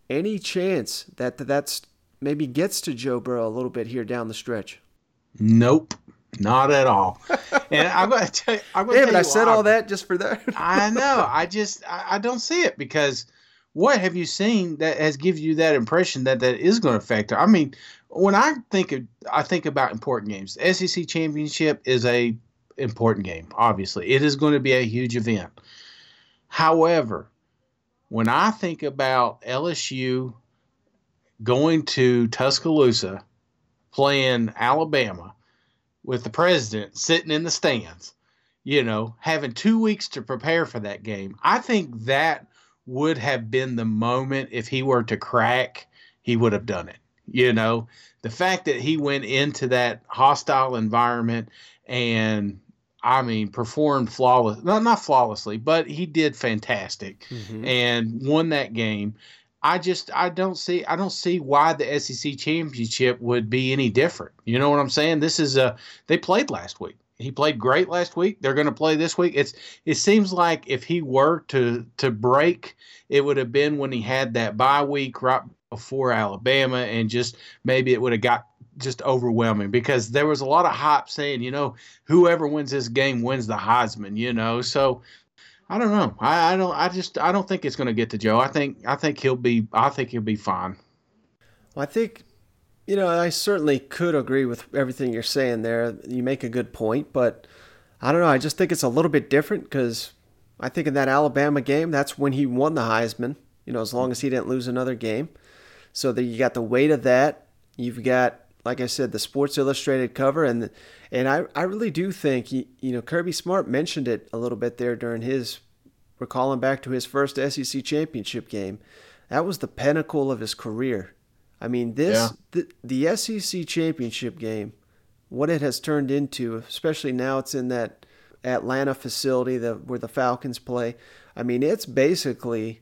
Any chance that that's maybe gets to Joe Burrow a little bit here down the stretch? Nope. Not at all. And I'm going to tell you, I'm I said all that just for that. I know. I just, I, I, don't see it because what have you seen that has given you that impression that that is going to affect her? I mean, when I think of, I think about important games. The SEC championship is a important game. Obviously, it is going to be a huge event. However, when I think about LSU going to Tuscaloosa, playing Alabama with the president sitting in the stands, you know, having two weeks to prepare for that game. I think that would have been the moment if he were to crack, he would have done it. You know, the fact that he went into that hostile environment and I mean, performed flawless, not not flawlessly, but he did fantastic mm-hmm. and won that game. I just I don't see I don't see why the SEC championship would be any different. You know what I'm saying? This is a they played last week. He played great last week. They're going to play this week. It's it seems like if he were to to break, it would have been when he had that bye week right before Alabama, and just maybe it would have got just overwhelming because there was a lot of hype saying, you know, whoever wins this game wins the Heisman. You know, so I don't know. I, I don't. I just. I don't think it's going to get to Joe. I think. I think he'll be. I think he'll be fine. Well, I think. You know, I certainly could agree with everything you're saying there. You make a good point, but I don't know. I just think it's a little bit different because I think in that Alabama game, that's when he won the Heisman. You know, as long as he didn't lose another game. So that you got the weight of that. You've got, like I said, the Sports Illustrated cover, and and I, I really do think, you, you know, Kirby Smart mentioned it a little bit there during his, recalling back to his first SEC championship game. That was the pinnacle of his career. I mean, this, yeah. the, the SEC championship game, what it has turned into, especially now it's in that Atlanta facility that, where the Falcons play. I mean, it's basically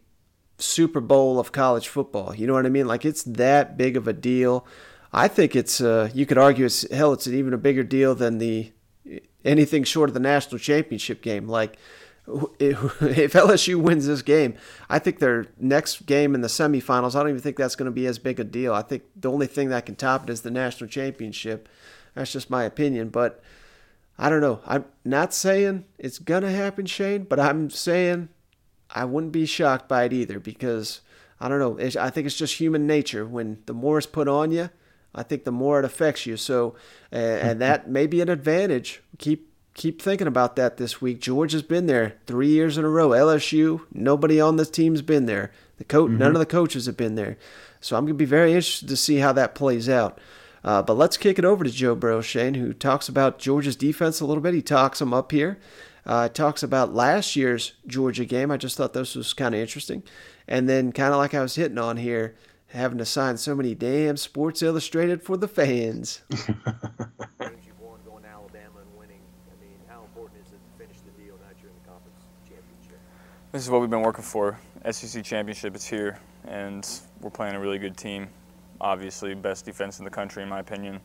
Super Bowl of college football. You know what I mean? Like it's that big of a deal. I think it's uh, you could argue it's hell it's even a bigger deal than the anything short of the national championship game. Like if LSU wins this game, I think their next game in the semifinals, I don't even think that's going to be as big a deal. I think the only thing that can top it is the national championship. That's just my opinion, but I don't know. I'm not saying it's going to happen, Shane, but I'm saying I wouldn't be shocked by it either because I don't know. I think it's just human nature. When the more is put on you, I think the more it affects you. So, and that may be an advantage. Keep keep thinking about that this week. Georgia's been there three years in a row. LSU, nobody on this team's been there. The coach, mm-hmm. none of the coaches have been there. So I'm going to be very interested to see how that plays out. Uh, but let's kick it over to Joe Burrow, Shane, who talks about Georgia's defense a little bit. He talks them up here. Uh, talks about last year's Georgia game. I just thought this was kind of interesting. And then, kind of like I was hitting on here, having to sign so many damn Sports Illustrated for the fans. This is what we've been working for. SEC championship is here, and we're playing a really good team. Obviously, best defense in the country, in my opinion.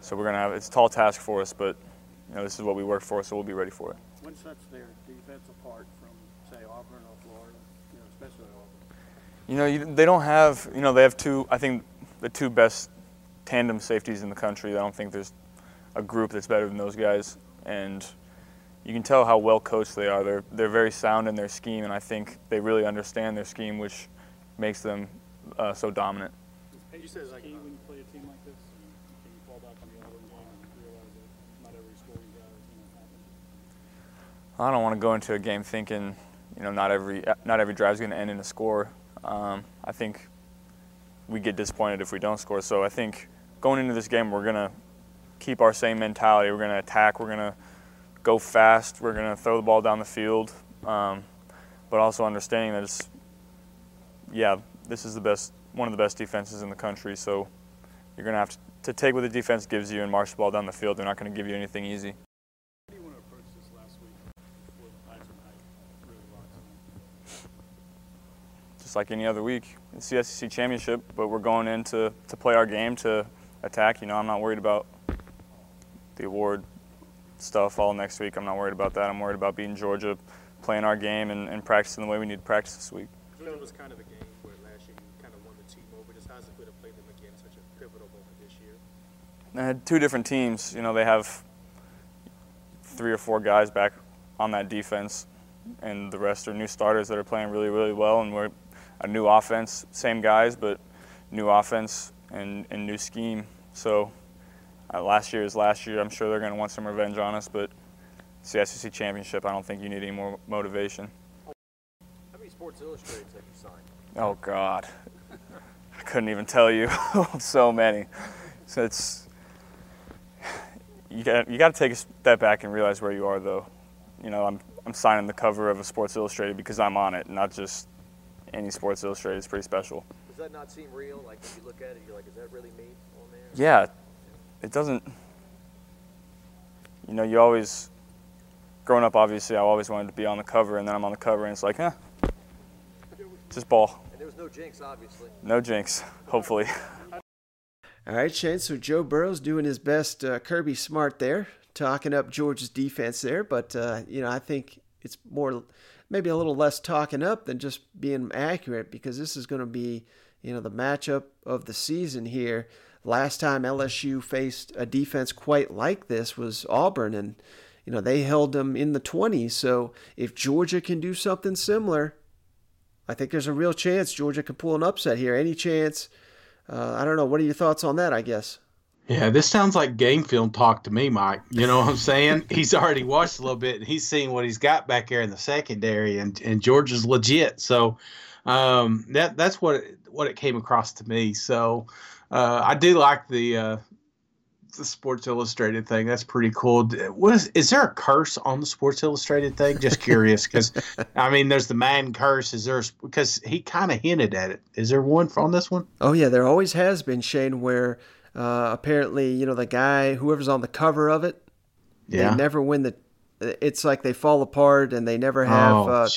So we're gonna have it's a tall task for us, but you know this is what we work for, so we'll be ready for it. What sets their defense apart from, say, Auburn or Florida, you know, especially Auburn? You know, you, they don't have. You know, they have two. I think the two best tandem safeties in the country. I don't think there's a group that's better than those guys, and you can tell how well coached they are. They're they're very sound in their scheme, and I think they really understand their scheme, which makes them uh, so dominant. And you said like when you play a team like this, can you fall back on the Auburn game and realize that not every scoring drive is going to happen? I don't want to go into a game thinking, you know, not every not every drive is going to end in a score. Um, I think we get disappointed if we don't score. So I think going into this game, we're going to keep our same mentality. We're going to attack. We're going to go fast. We're going to throw the ball down the field, um, but also understanding that it's, yeah, this is the best, one of the best defenses in the country. So you're going to have to take what the defense gives you and march the ball down the field. They're not going to give you anything easy. How do you want to approach this last week before the Heisman night really locks in? Just like any other week, it's the SEC championship, but we're going in to, to play our game, to attack. You know, I'm not worried about the award stuff all next week. I'm not worried about that. I'm worried about beating Georgia, playing our game, and, and practicing the way we need to practice this week. It was kind of a game where last year you kind of won the team over. Just how's it feel to play them again, such a pivotal moment this year? They had two different teams. You know, they have three or four guys back on that defense, and the rest are new starters that are playing really, really well. And we're a new offense, same guys, but new offense and, and new scheme. So uh, last year is last year. I'm sure they're going to want some revenge on us, but it's the SEC championship. I don't think you need any more motivation. How many Sports Illustrated have you signed? Oh God, I couldn't even tell you. so many. So it's you got you got to take a step back and realize where you are, though. You know, I'm I'm signing the cover of a Sports Illustrated because I'm on it, not just any Sports Illustrated. is pretty special. Does that not seem real? Like if you look at it, you're like, is that really me on there? Yeah, it doesn't. You know, you always, growing up, obviously, I always wanted to be on the cover, and then I'm on the cover, and it's like, eh, just ball. And there was no jinx, obviously. No jinx, hopefully. All right, Shane. So Joe Burrow's doing his best, uh, Kirby Smart there, talking up Georgia's defense there. But uh, you know, I think it's more, maybe a little less talking up than just being accurate because this is going to be, you know, the matchup of the season here. Last time LSU faced a defense quite like this was Auburn, and you know they held them in the 20s. So if Georgia can do something similar, I think there's a real chance Georgia can pull an upset here. Any chance? Uh, I don't know. What are your thoughts on that? I guess. Yeah, this sounds like game film talk to me, Mike. You know what I'm saying? he's already watched a little bit and he's seen what he's got back there in the secondary, and, and Georgia's legit. So um, that that's what it, what it came across to me. So uh, I do like the uh, the Sports Illustrated thing. That's pretty cool. What is is there a curse on the Sports Illustrated thing? Just curious because I mean, there's the man curse. Is there because he kind of hinted at it? Is there one on this one? Oh yeah, there always has been Shane. Where uh, apparently you know the guy whoever's on the cover of it, yeah. they never win the. It's like they fall apart and they never have Oh, uh,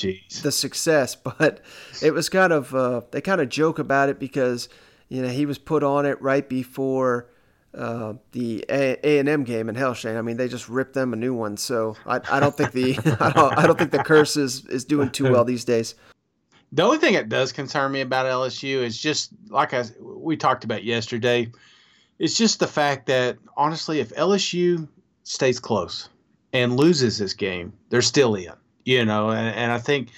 the success. But it was kind of uh, they kind of joke about it because you know he was put on it right before uh, the A and M game in Hellshane. I mean, they just ripped them a new one. So I, I don't think the I don't, I don't think the curse is, is doing too well these days. The only thing that does concern me about LSU is just like I, we talked about yesterday. It's just the fact that honestly, if LSU stays close and loses this game, they're still in. You know, and, and I think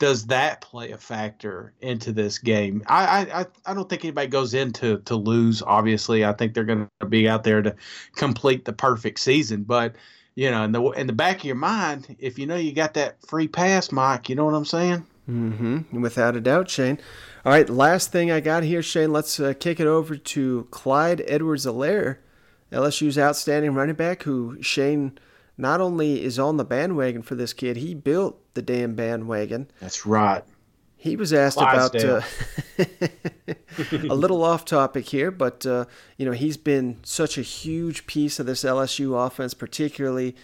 does that play a factor into this game? I I, I don't think anybody goes into to lose. Obviously, I think they're going to be out there to complete the perfect season. But you know, in the in the back of your mind, if you know you got that free pass, Mike, you know what I'm saying? Mm-hmm. Without a doubt, Shane. All right, last thing I got here, Shane. Let's uh, kick it over to Clyde Edwards-Helaire, LSU's outstanding running back, who Shane not only is on the bandwagon for this kid, he built the damn bandwagon. That's right. He was asked Clydesdale. about uh, a little off topic here, but uh, you know he's been such a huge piece of this LSU offense, particularly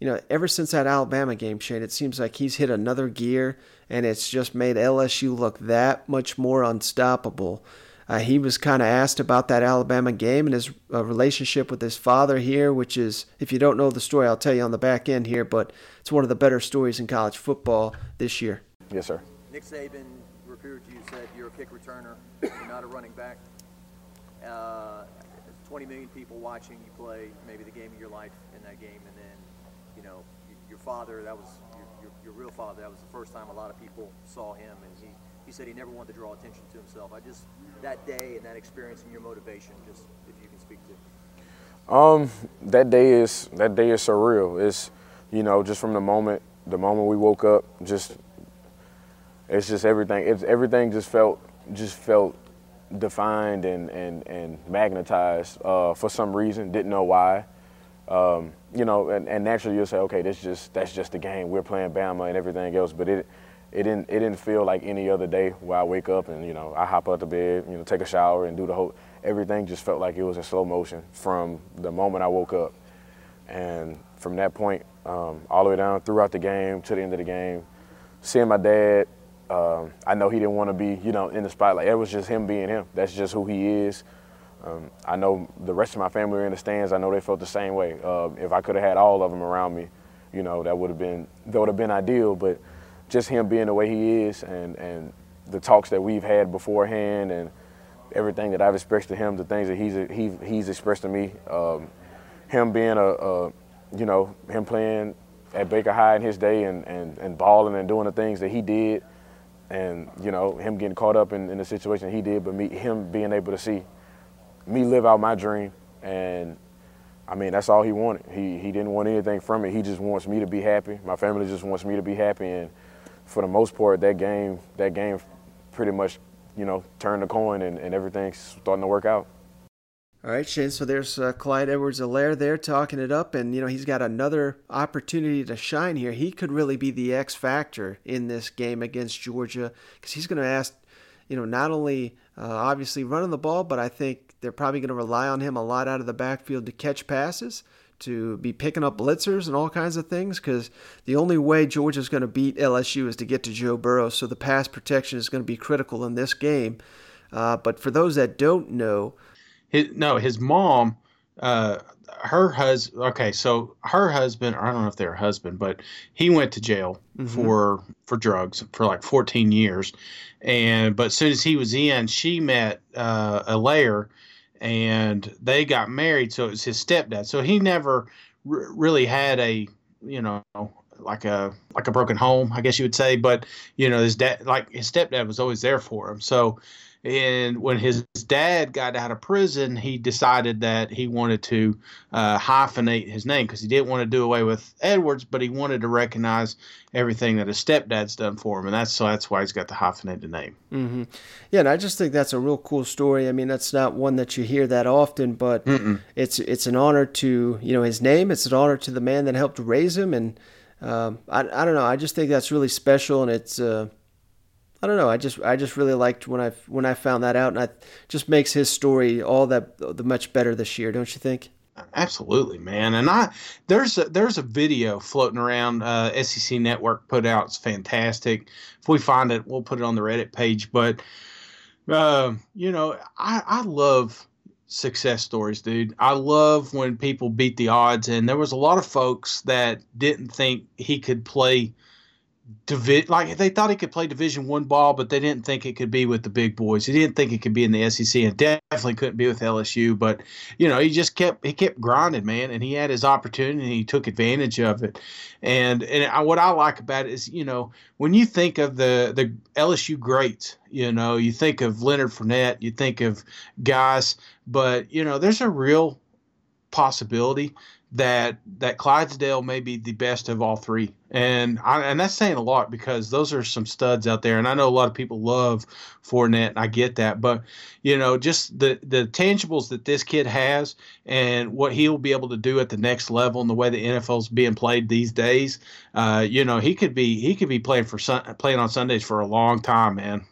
you know ever since that Alabama game, Shane. It seems like he's hit another gear, and it's just made LSU look that much more unstoppable. Uh, he was kind of asked about that Alabama game and his uh, relationship with his father here, which is, if you don't know the story, I'll tell you on the back end here, but it's one of the better stories in college football this year. Yes, sir. Nick Saban recruited you, said you're a kick returner, you're not a running back. Uh, 20 million people watching you play maybe the game of your life in that game, and then, you know, y- your father, that was your, your, your real father, that was the first time a lot of people saw him, and he, he said he never wanted to draw attention to himself. I just, that day and that experience and your motivation, just if you can speak to. Um, that day is that day is surreal. It's you know just from the moment the moment we woke up, just it's just everything. It's everything just felt just felt defined and and and magnetized uh, for some reason. Didn't know why. Um, you know, and, and naturally you'll say, okay, that's just that's just the game. We're playing Bama and everything else, but it it didn't it didn't feel like any other day where I wake up and you know I hop out the bed, you know, take a shower and do the whole. Everything just felt like it was in slow motion from the moment I woke up, and from that point um, all the way down throughout the game to the end of the game, seeing my dad. Um, I know he didn't want to be, you know, in the spotlight. It was just him being him. That's just who he is. Um, I know the rest of my family were in the stands. I know they felt the same way. Uh, if I could have had all of them around me, you know, that would have been that would have been ideal. But just him being the way he is, and and the talks that we've had beforehand, and everything that I've expressed to him, the things that he's he, he's expressed to me, um, him being a, a, you know, him playing at Baker High in his day and, and, and balling and doing the things that he did, and you know, him getting caught up in, in the situation he did, but me him being able to see me live out my dream, and I mean that's all he wanted. He he didn't want anything from it. He just wants me to be happy. My family just wants me to be happy, and for the most part, that game that game pretty much you know turned the coin, and, and everything's starting to work out. All right, Shane. So there's uh, Clyde Edwards-Helaire there talking it up, and you know he's got another opportunity to shine here. He could really be the X factor in this game against Georgia because he's going to ask, you know, not only uh, obviously running the ball, but I think they're probably going to rely on him a lot out of the backfield to catch passes, to be picking up blitzers and all kinds of things. Because the only way Georgia's going to beat LSU is to get to Joe Burrow, so the pass protection is going to be critical in this game. Uh, but for those that don't know, his no his mom uh her husband okay so her husband i don't know if they're husband but he went to jail Mhm. for for drugs for like 14 years. And but as soon as he was in she met uh a Helaire and they got married so it was his stepdad. So he never r- really had a you know like a like a broken home i guess you would say. But you know his dad like his stepdad was always there for him. So and when his dad got out of prison, he decided that he wanted to uh, hyphenate his name because he didn't want to do away with Edwards, but he wanted to recognize everything that his stepdad's done for him, and that's so that's why he's got the hyphenated name. hmm Yeah, and I just think that's a real cool story. I mean, that's not one that you hear that often, but Mm-mm. it's it's an honor to you know his name. It's an honor to the man that helped raise him, and um, I I don't know. I just think that's really special, and it's uh, I don't know. I just I just really liked when I when I found that out, and I just makes his story all that the much better this year, don't you think? Absolutely, man. And I there's a, there's a video floating around. Uh, SEC Network put out. It's fantastic. If we find it, we'll put it on the Reddit page. But um, you know, I I love success stories, dude. I love when people beat the odds. And there was a lot of folks that didn't think he could play divi- like they thought he could play Division One ball, but they didn't think it could be with the big boys. He didn't think it could be in the SEC, and definitely couldn't be with LSU. But you know, he just kept he kept grinding, man, and he had his opportunity, and he took advantage of it. And and I, what I like about it is, you know, when you think of the the LSU greats, you know, you think of Leonard Fournette, you think of guys, but you know, there's a real possibility that that Clydesdale may be the best of all three, and I, and that's saying a lot because those are some studs out there, and I know a lot of people love Fournette, and I get that, but you know just the the tangibles that this kid has and what he'll be able to do at the next level and the way the NFL's being played these days, uh, you know he could be he could be playing for sun, playing on Sundays for a long time, man.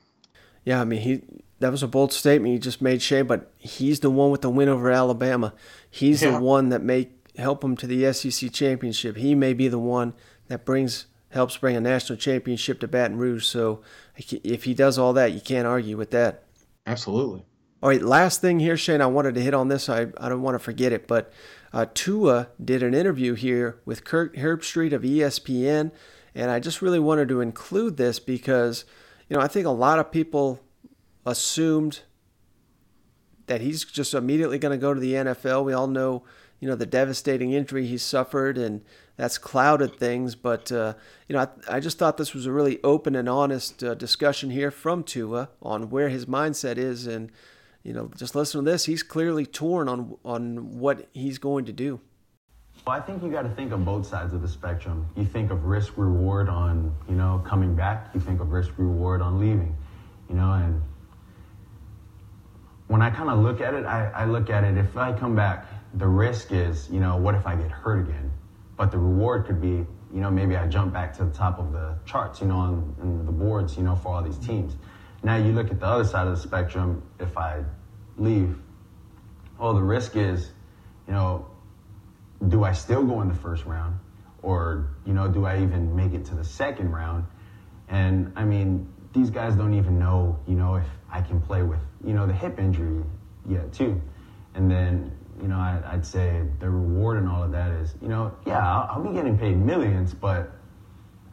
Yeah, I mean he that was a bold statement you just made, Shay, but he's the one with the win over Alabama. He's Yeah. the one that may help him to the SEC championship. He may be the one that brings helps bring a national championship to Baton Rouge. So if he does all that, you can't argue with that. Absolutely. All right, last thing here, Shane. I wanted to hit on this. I, I don't want to forget it, but uh, Tua did an interview here with Kirk Herbstreit of ESPN, and I just really wanted to include this because, you know, I think a lot of people assumed that he's just immediately going to go to the NFL. We all know, you know, the devastating injury he suffered, and that's clouded things. But uh, you know, I, I just thought this was a really open and honest uh, discussion here from Tua on where his mindset is, and you know, just listen to this. He's clearly torn on on what he's going to do. Well, I think you got to think of both sides of the spectrum. You think of risk reward on, you know, coming back. You think of risk reward on leaving, you know, and when I kind of look at it, I, I look at it, if I come back, the risk is, you know, what if I get hurt again? But the reward could be, you know, maybe I jump back to the top of the charts, you know, on, on the boards, you know, for all these teams. Now you look at the other side of the spectrum, if I leave, oh, the risk is, you know, do I still go in the first round? Or, you know, do I even make it to the second round? And I mean, these guys don't even know, you know, if I can play with, you know, the hip injury yet, too. And then, you know, I, I'd say the reward and all of that is, you know, yeah, I'll, I'll be getting paid millions, but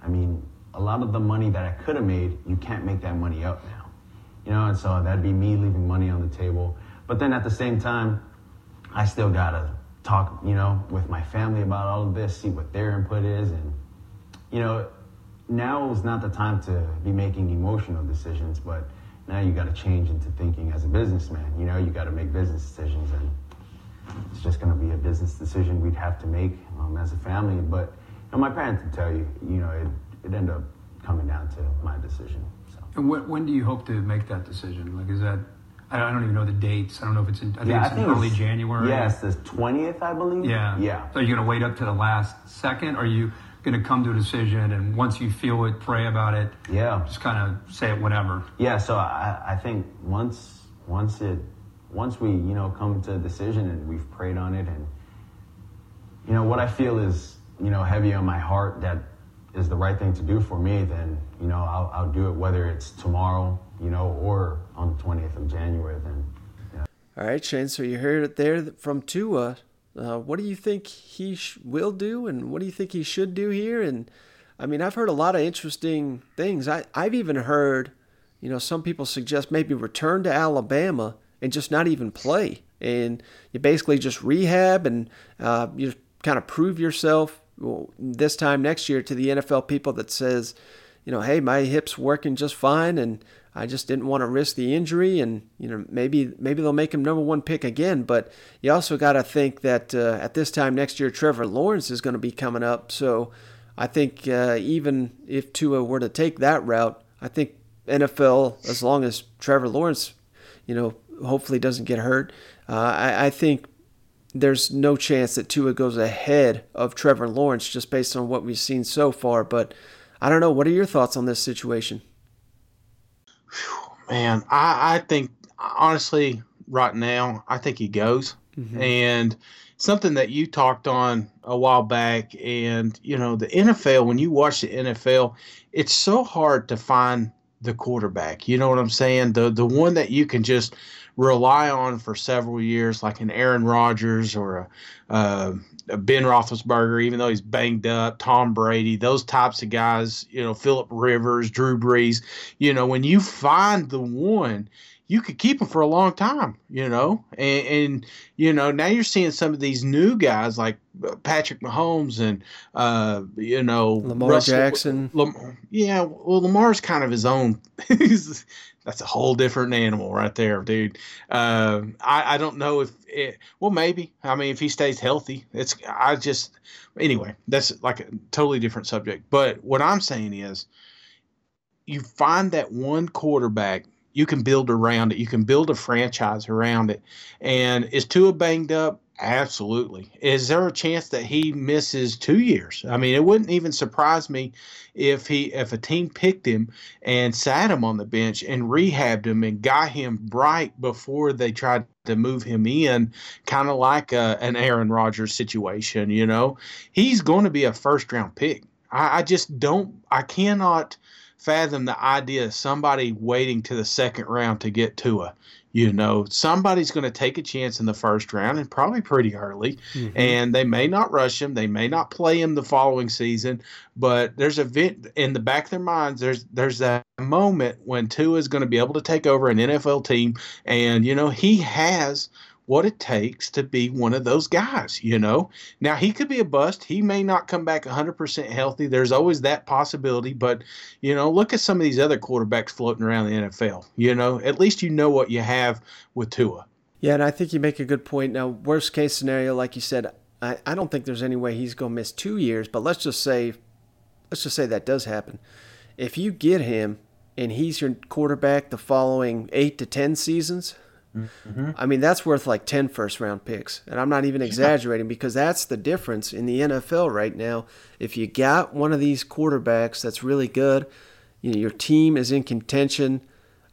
I mean, a lot of the money that I could have made, you can't make that money up now. You know, and so that'd be me leaving money on the table. But then at the same time, I still gotta talk, you know, with my family about all of this, see what their input is, and you know, now is not the time to be making emotional decisions, but now you got to change into thinking as a businessman. You know, you got to make business decisions, and it's just going to be a business decision we'd have to make um, as a family. But you know, my parents would tell you, you know, it it ended up coming down to my decision. And when, when do you hope to make that decision? Like, is that I don't, I don't even know the dates. I don't know if it's in. I think yeah, it's I think in early it's- January. Yes, the twentieth, I believe. Yeah. Yeah. So are you going to wait up to the last second? Or are you going to come to a decision and once you feel it, pray about it? Yeah. Just kind of say it whatever. Yeah, so I, I think once once it once we you know come to a decision and we've prayed on it and you know what I feel is you know heavy on my heart that is the right thing to do for me, then you know I'll, I'll do it whether it's tomorrow you know or on the twentieth of January. Then All right, Shane. So you heard it there from Tua. Uh, what do you think he sh- will do, and what do you think he should do here? And I mean, I've heard a lot of interesting things. I I've even heard, you know, some people suggest maybe return to Alabama and just not even play, and you basically just rehab and uh, you kind of prove yourself well, this time next year to the NFL people that says, you know, hey, my hip's working just fine, and I just didn't want to risk the injury, and you know, maybe maybe they'll make him number one pick again. But you also got to think that uh, at this time next year, Trevor Lawrence is going to be coming up. So I think uh, even if Tua were to take that route, I think NFL, as long as Trevor Lawrence, you know, hopefully doesn't get hurt, uh, I, I think there's no chance that Tua goes ahead of Trevor Lawrence just based on what we've seen so far. But I don't know. What are your thoughts on this situation? Man, I, I think honestly, right now, I think he goes. Mhm. And something that you talked on a while back, and you know, the NFL. When you watch the NFL, it's so hard to find the quarterback. You know what I'm saying? The the one that you can just rely on for several years, like an Aaron Rodgers or a, uh, a Ben Roethlisberger, even though he's banged up. Tom Brady, those types of guys. You know, Philip Rivers, Drew Brees. You know, when you find the one you could keep them for a long time, you know. And, and, you know now you're seeing some of these new guys like Patrick Mahomes and uh, you know Lamar Russell, Jackson. Lam- yeah, well Lamar's kind of his own. that's a whole different animal right there, dude. Uh, I, I don't know if it, well maybe I mean if he stays healthy, it's I just anyway that's like a totally different subject. But what I'm saying is you find that one quarterback you can build around it. You can build a franchise around it. And is Tua banged up? Absolutely. Is there a chance that he misses two years? I mean, it wouldn't even surprise me if he if a team picked him and sat him on the bench and rehabbed him and got him right before they tried to move him in, kind of like a, an Aaron Rodgers situation. You know, he's going to be a first round pick. I, I just don't. I cannot fathom the idea of somebody waiting to the second round to get Tua. You know, somebody's going to take a chance in the first round and probably pretty early. Mm-hmm. And they may not rush him. They may not play him the following season. But there's a vent in the back of their minds. There's there's that moment when Tua is going to be able to take over an NFL team, and you know he has what it takes to be one of those guys, you know. Now, he could be a bust. He may not come back 100% healthy. There's always that possibility, but you know, look at some of these other quarterbacks floating around the NFL. You know, at least you know what you have with Tua. Yeah, and I think you make a good point. Now, worst case scenario, like you said, I, I don't think there's any way he's going to miss 2 years, but let's just say let's just say that does happen. If you get him and he's your quarterback the following 8 to 10 seasons, Mm-hmm. I mean, that's worth like 10 first round picks. And I'm not even exaggerating because that's the difference in the NFL right now. If you got one of these quarterbacks that's really good, you know, your team is in contention.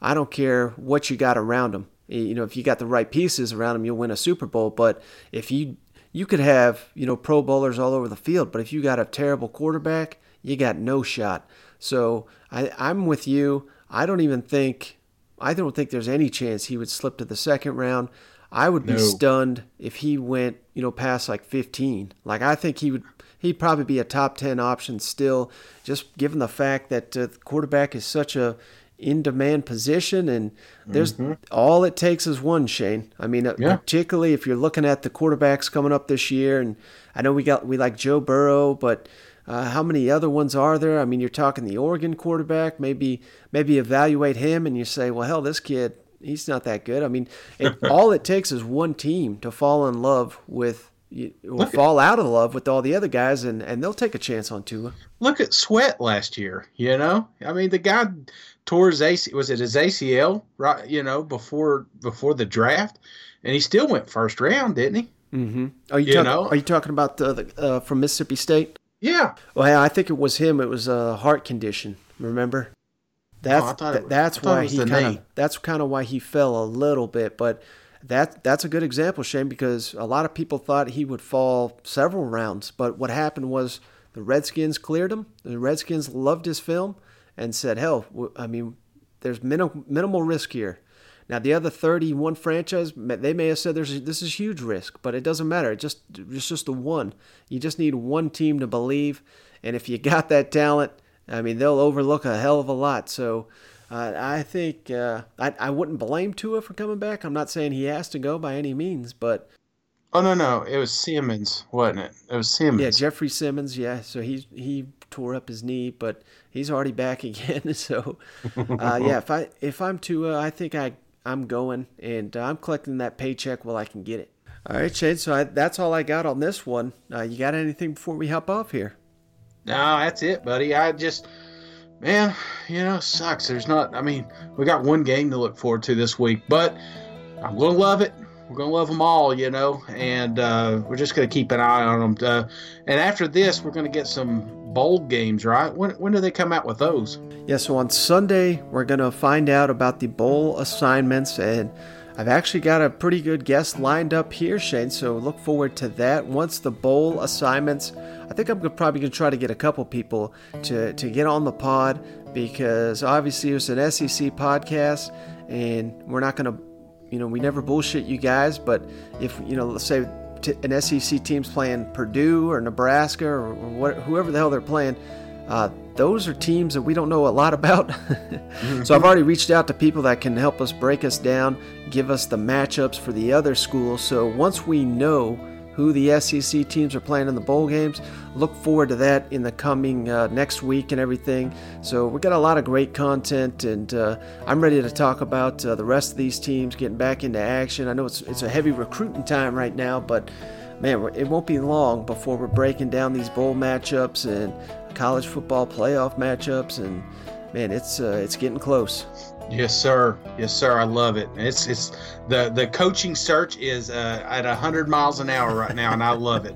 I don't care what you got around them. You know, if you got the right pieces around them, you'll win a Super Bowl. But if you you could have, you know, pro bowlers all over the field, but if you got a terrible quarterback, you got no shot. So I, I'm with you. I don't even think I don't think there's any chance he would slip to the second round. I would be no. stunned if he went, you know, past like 15. Like I think he would he'd probably be a top 10 option still just given the fact that uh, the quarterback is such a in demand position and there's mm-hmm. all it takes is one Shane. I mean, uh, yeah. particularly if you're looking at the quarterbacks coming up this year and I know we got we like Joe Burrow, but uh, how many other ones are there? I mean, you're talking the Oregon quarterback. Maybe maybe evaluate him, and you say, well, hell, this kid, he's not that good. I mean, it, all it takes is one team to fall in love with or fall out of love with all the other guys, and, and they'll take a chance on Tua. Look at Sweat last year. You know, I mean, the guy tore his AC. Was it his ACL? Right. You know, before before the draft, and he still went first round, didn't he? Mm-hmm. Are you, you talk, know? Are you talking about the, the uh, from Mississippi State? Yeah. Well, I think it was him. It was a heart condition. Remember? That's oh, was, that's why he kind of that's kind of why he fell a little bit, but that that's a good example, Shane, because a lot of people thought he would fall several rounds, but what happened was the Redskins cleared him. The Redskins loved his film and said, "Hell, I mean, there's minimal minimal risk here." Now the other 31 franchise, they may have said there's this is huge risk, but it doesn't matter. It just it's just the one. You just need one team to believe, and if you got that talent, I mean they'll overlook a hell of a lot. So uh, I think uh, I I wouldn't blame Tua for coming back. I'm not saying he has to go by any means, but oh no no, it was Simmons, wasn't it? It was Simmons. Yeah, Jeffrey Simmons. Yeah, so he he tore up his knee, but he's already back again. So uh, yeah, if I if I'm Tua, I think I I'm going and uh, I'm collecting that paycheck while I can get it. All right, Shane. So I, that's all I got on this one. Uh, you got anything before we hop off here? No, that's it, buddy. I just, man, you know, sucks. There's not. I mean, we got one game to look forward to this week, but I'm gonna love it. We're gonna love them all, you know, and uh, we're just gonna keep an eye on them. Uh, and after this, we're gonna get some bowl games, right? When when do they come out with those? Yeah, so on Sunday we're gonna find out about the bowl assignments, and I've actually got a pretty good guest lined up here, Shane. So look forward to that. Once the bowl assignments I think I'm probably to try to get a couple people to, to get on the pod because obviously it's an SEC podcast and we're not to, you know, we never bullshit you guys, but if, you know, let's say an SEC team's playing Purdue or Nebraska or, what, whoever the hell they're playing, uh, those are teams that we don't know a lot about. so I've already reached out to people that can help us break us down, give us the matchups for the other schools. So once we know who the SEC teams are playing in the bowl games, look forward to that in the coming uh, next week and everything. So we got a lot of great content, and uh, I'm ready to talk about uh, the rest of these teams getting back into action. I know it's it's a heavy recruiting time right now, but man, it won't be long before we're breaking down these bowl matchups and college football playoff matchups, and man, it's uh, it's getting close. Yes, sir. Yes, sir. I love it. It's it's the the coaching search is uh, at hundred miles an hour right now, and I love it.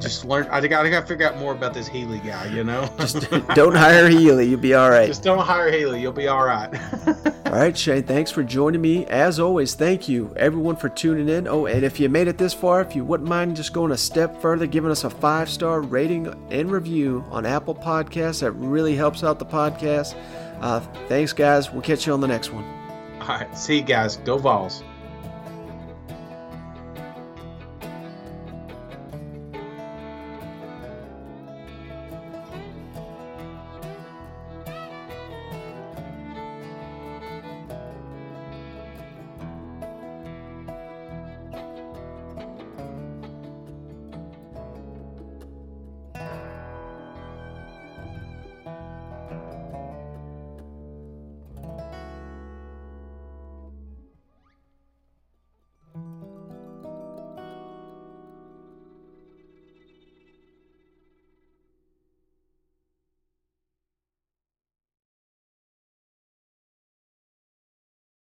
Just learn. I got I got to figure out more about this Healy guy. You know, just don't hire Healy. You'll be all right. Just don't hire Healy. You'll be all right. all right, Shane. Thanks for joining me. As always, thank you everyone for tuning in. Oh, and if you made it this far, if you wouldn't mind just going a step further, giving us a five star rating and review on Apple Podcasts, that really helps out the podcast. Uh, thanks, guys. We'll catch you on the next one. All right. See you guys. Go Vols.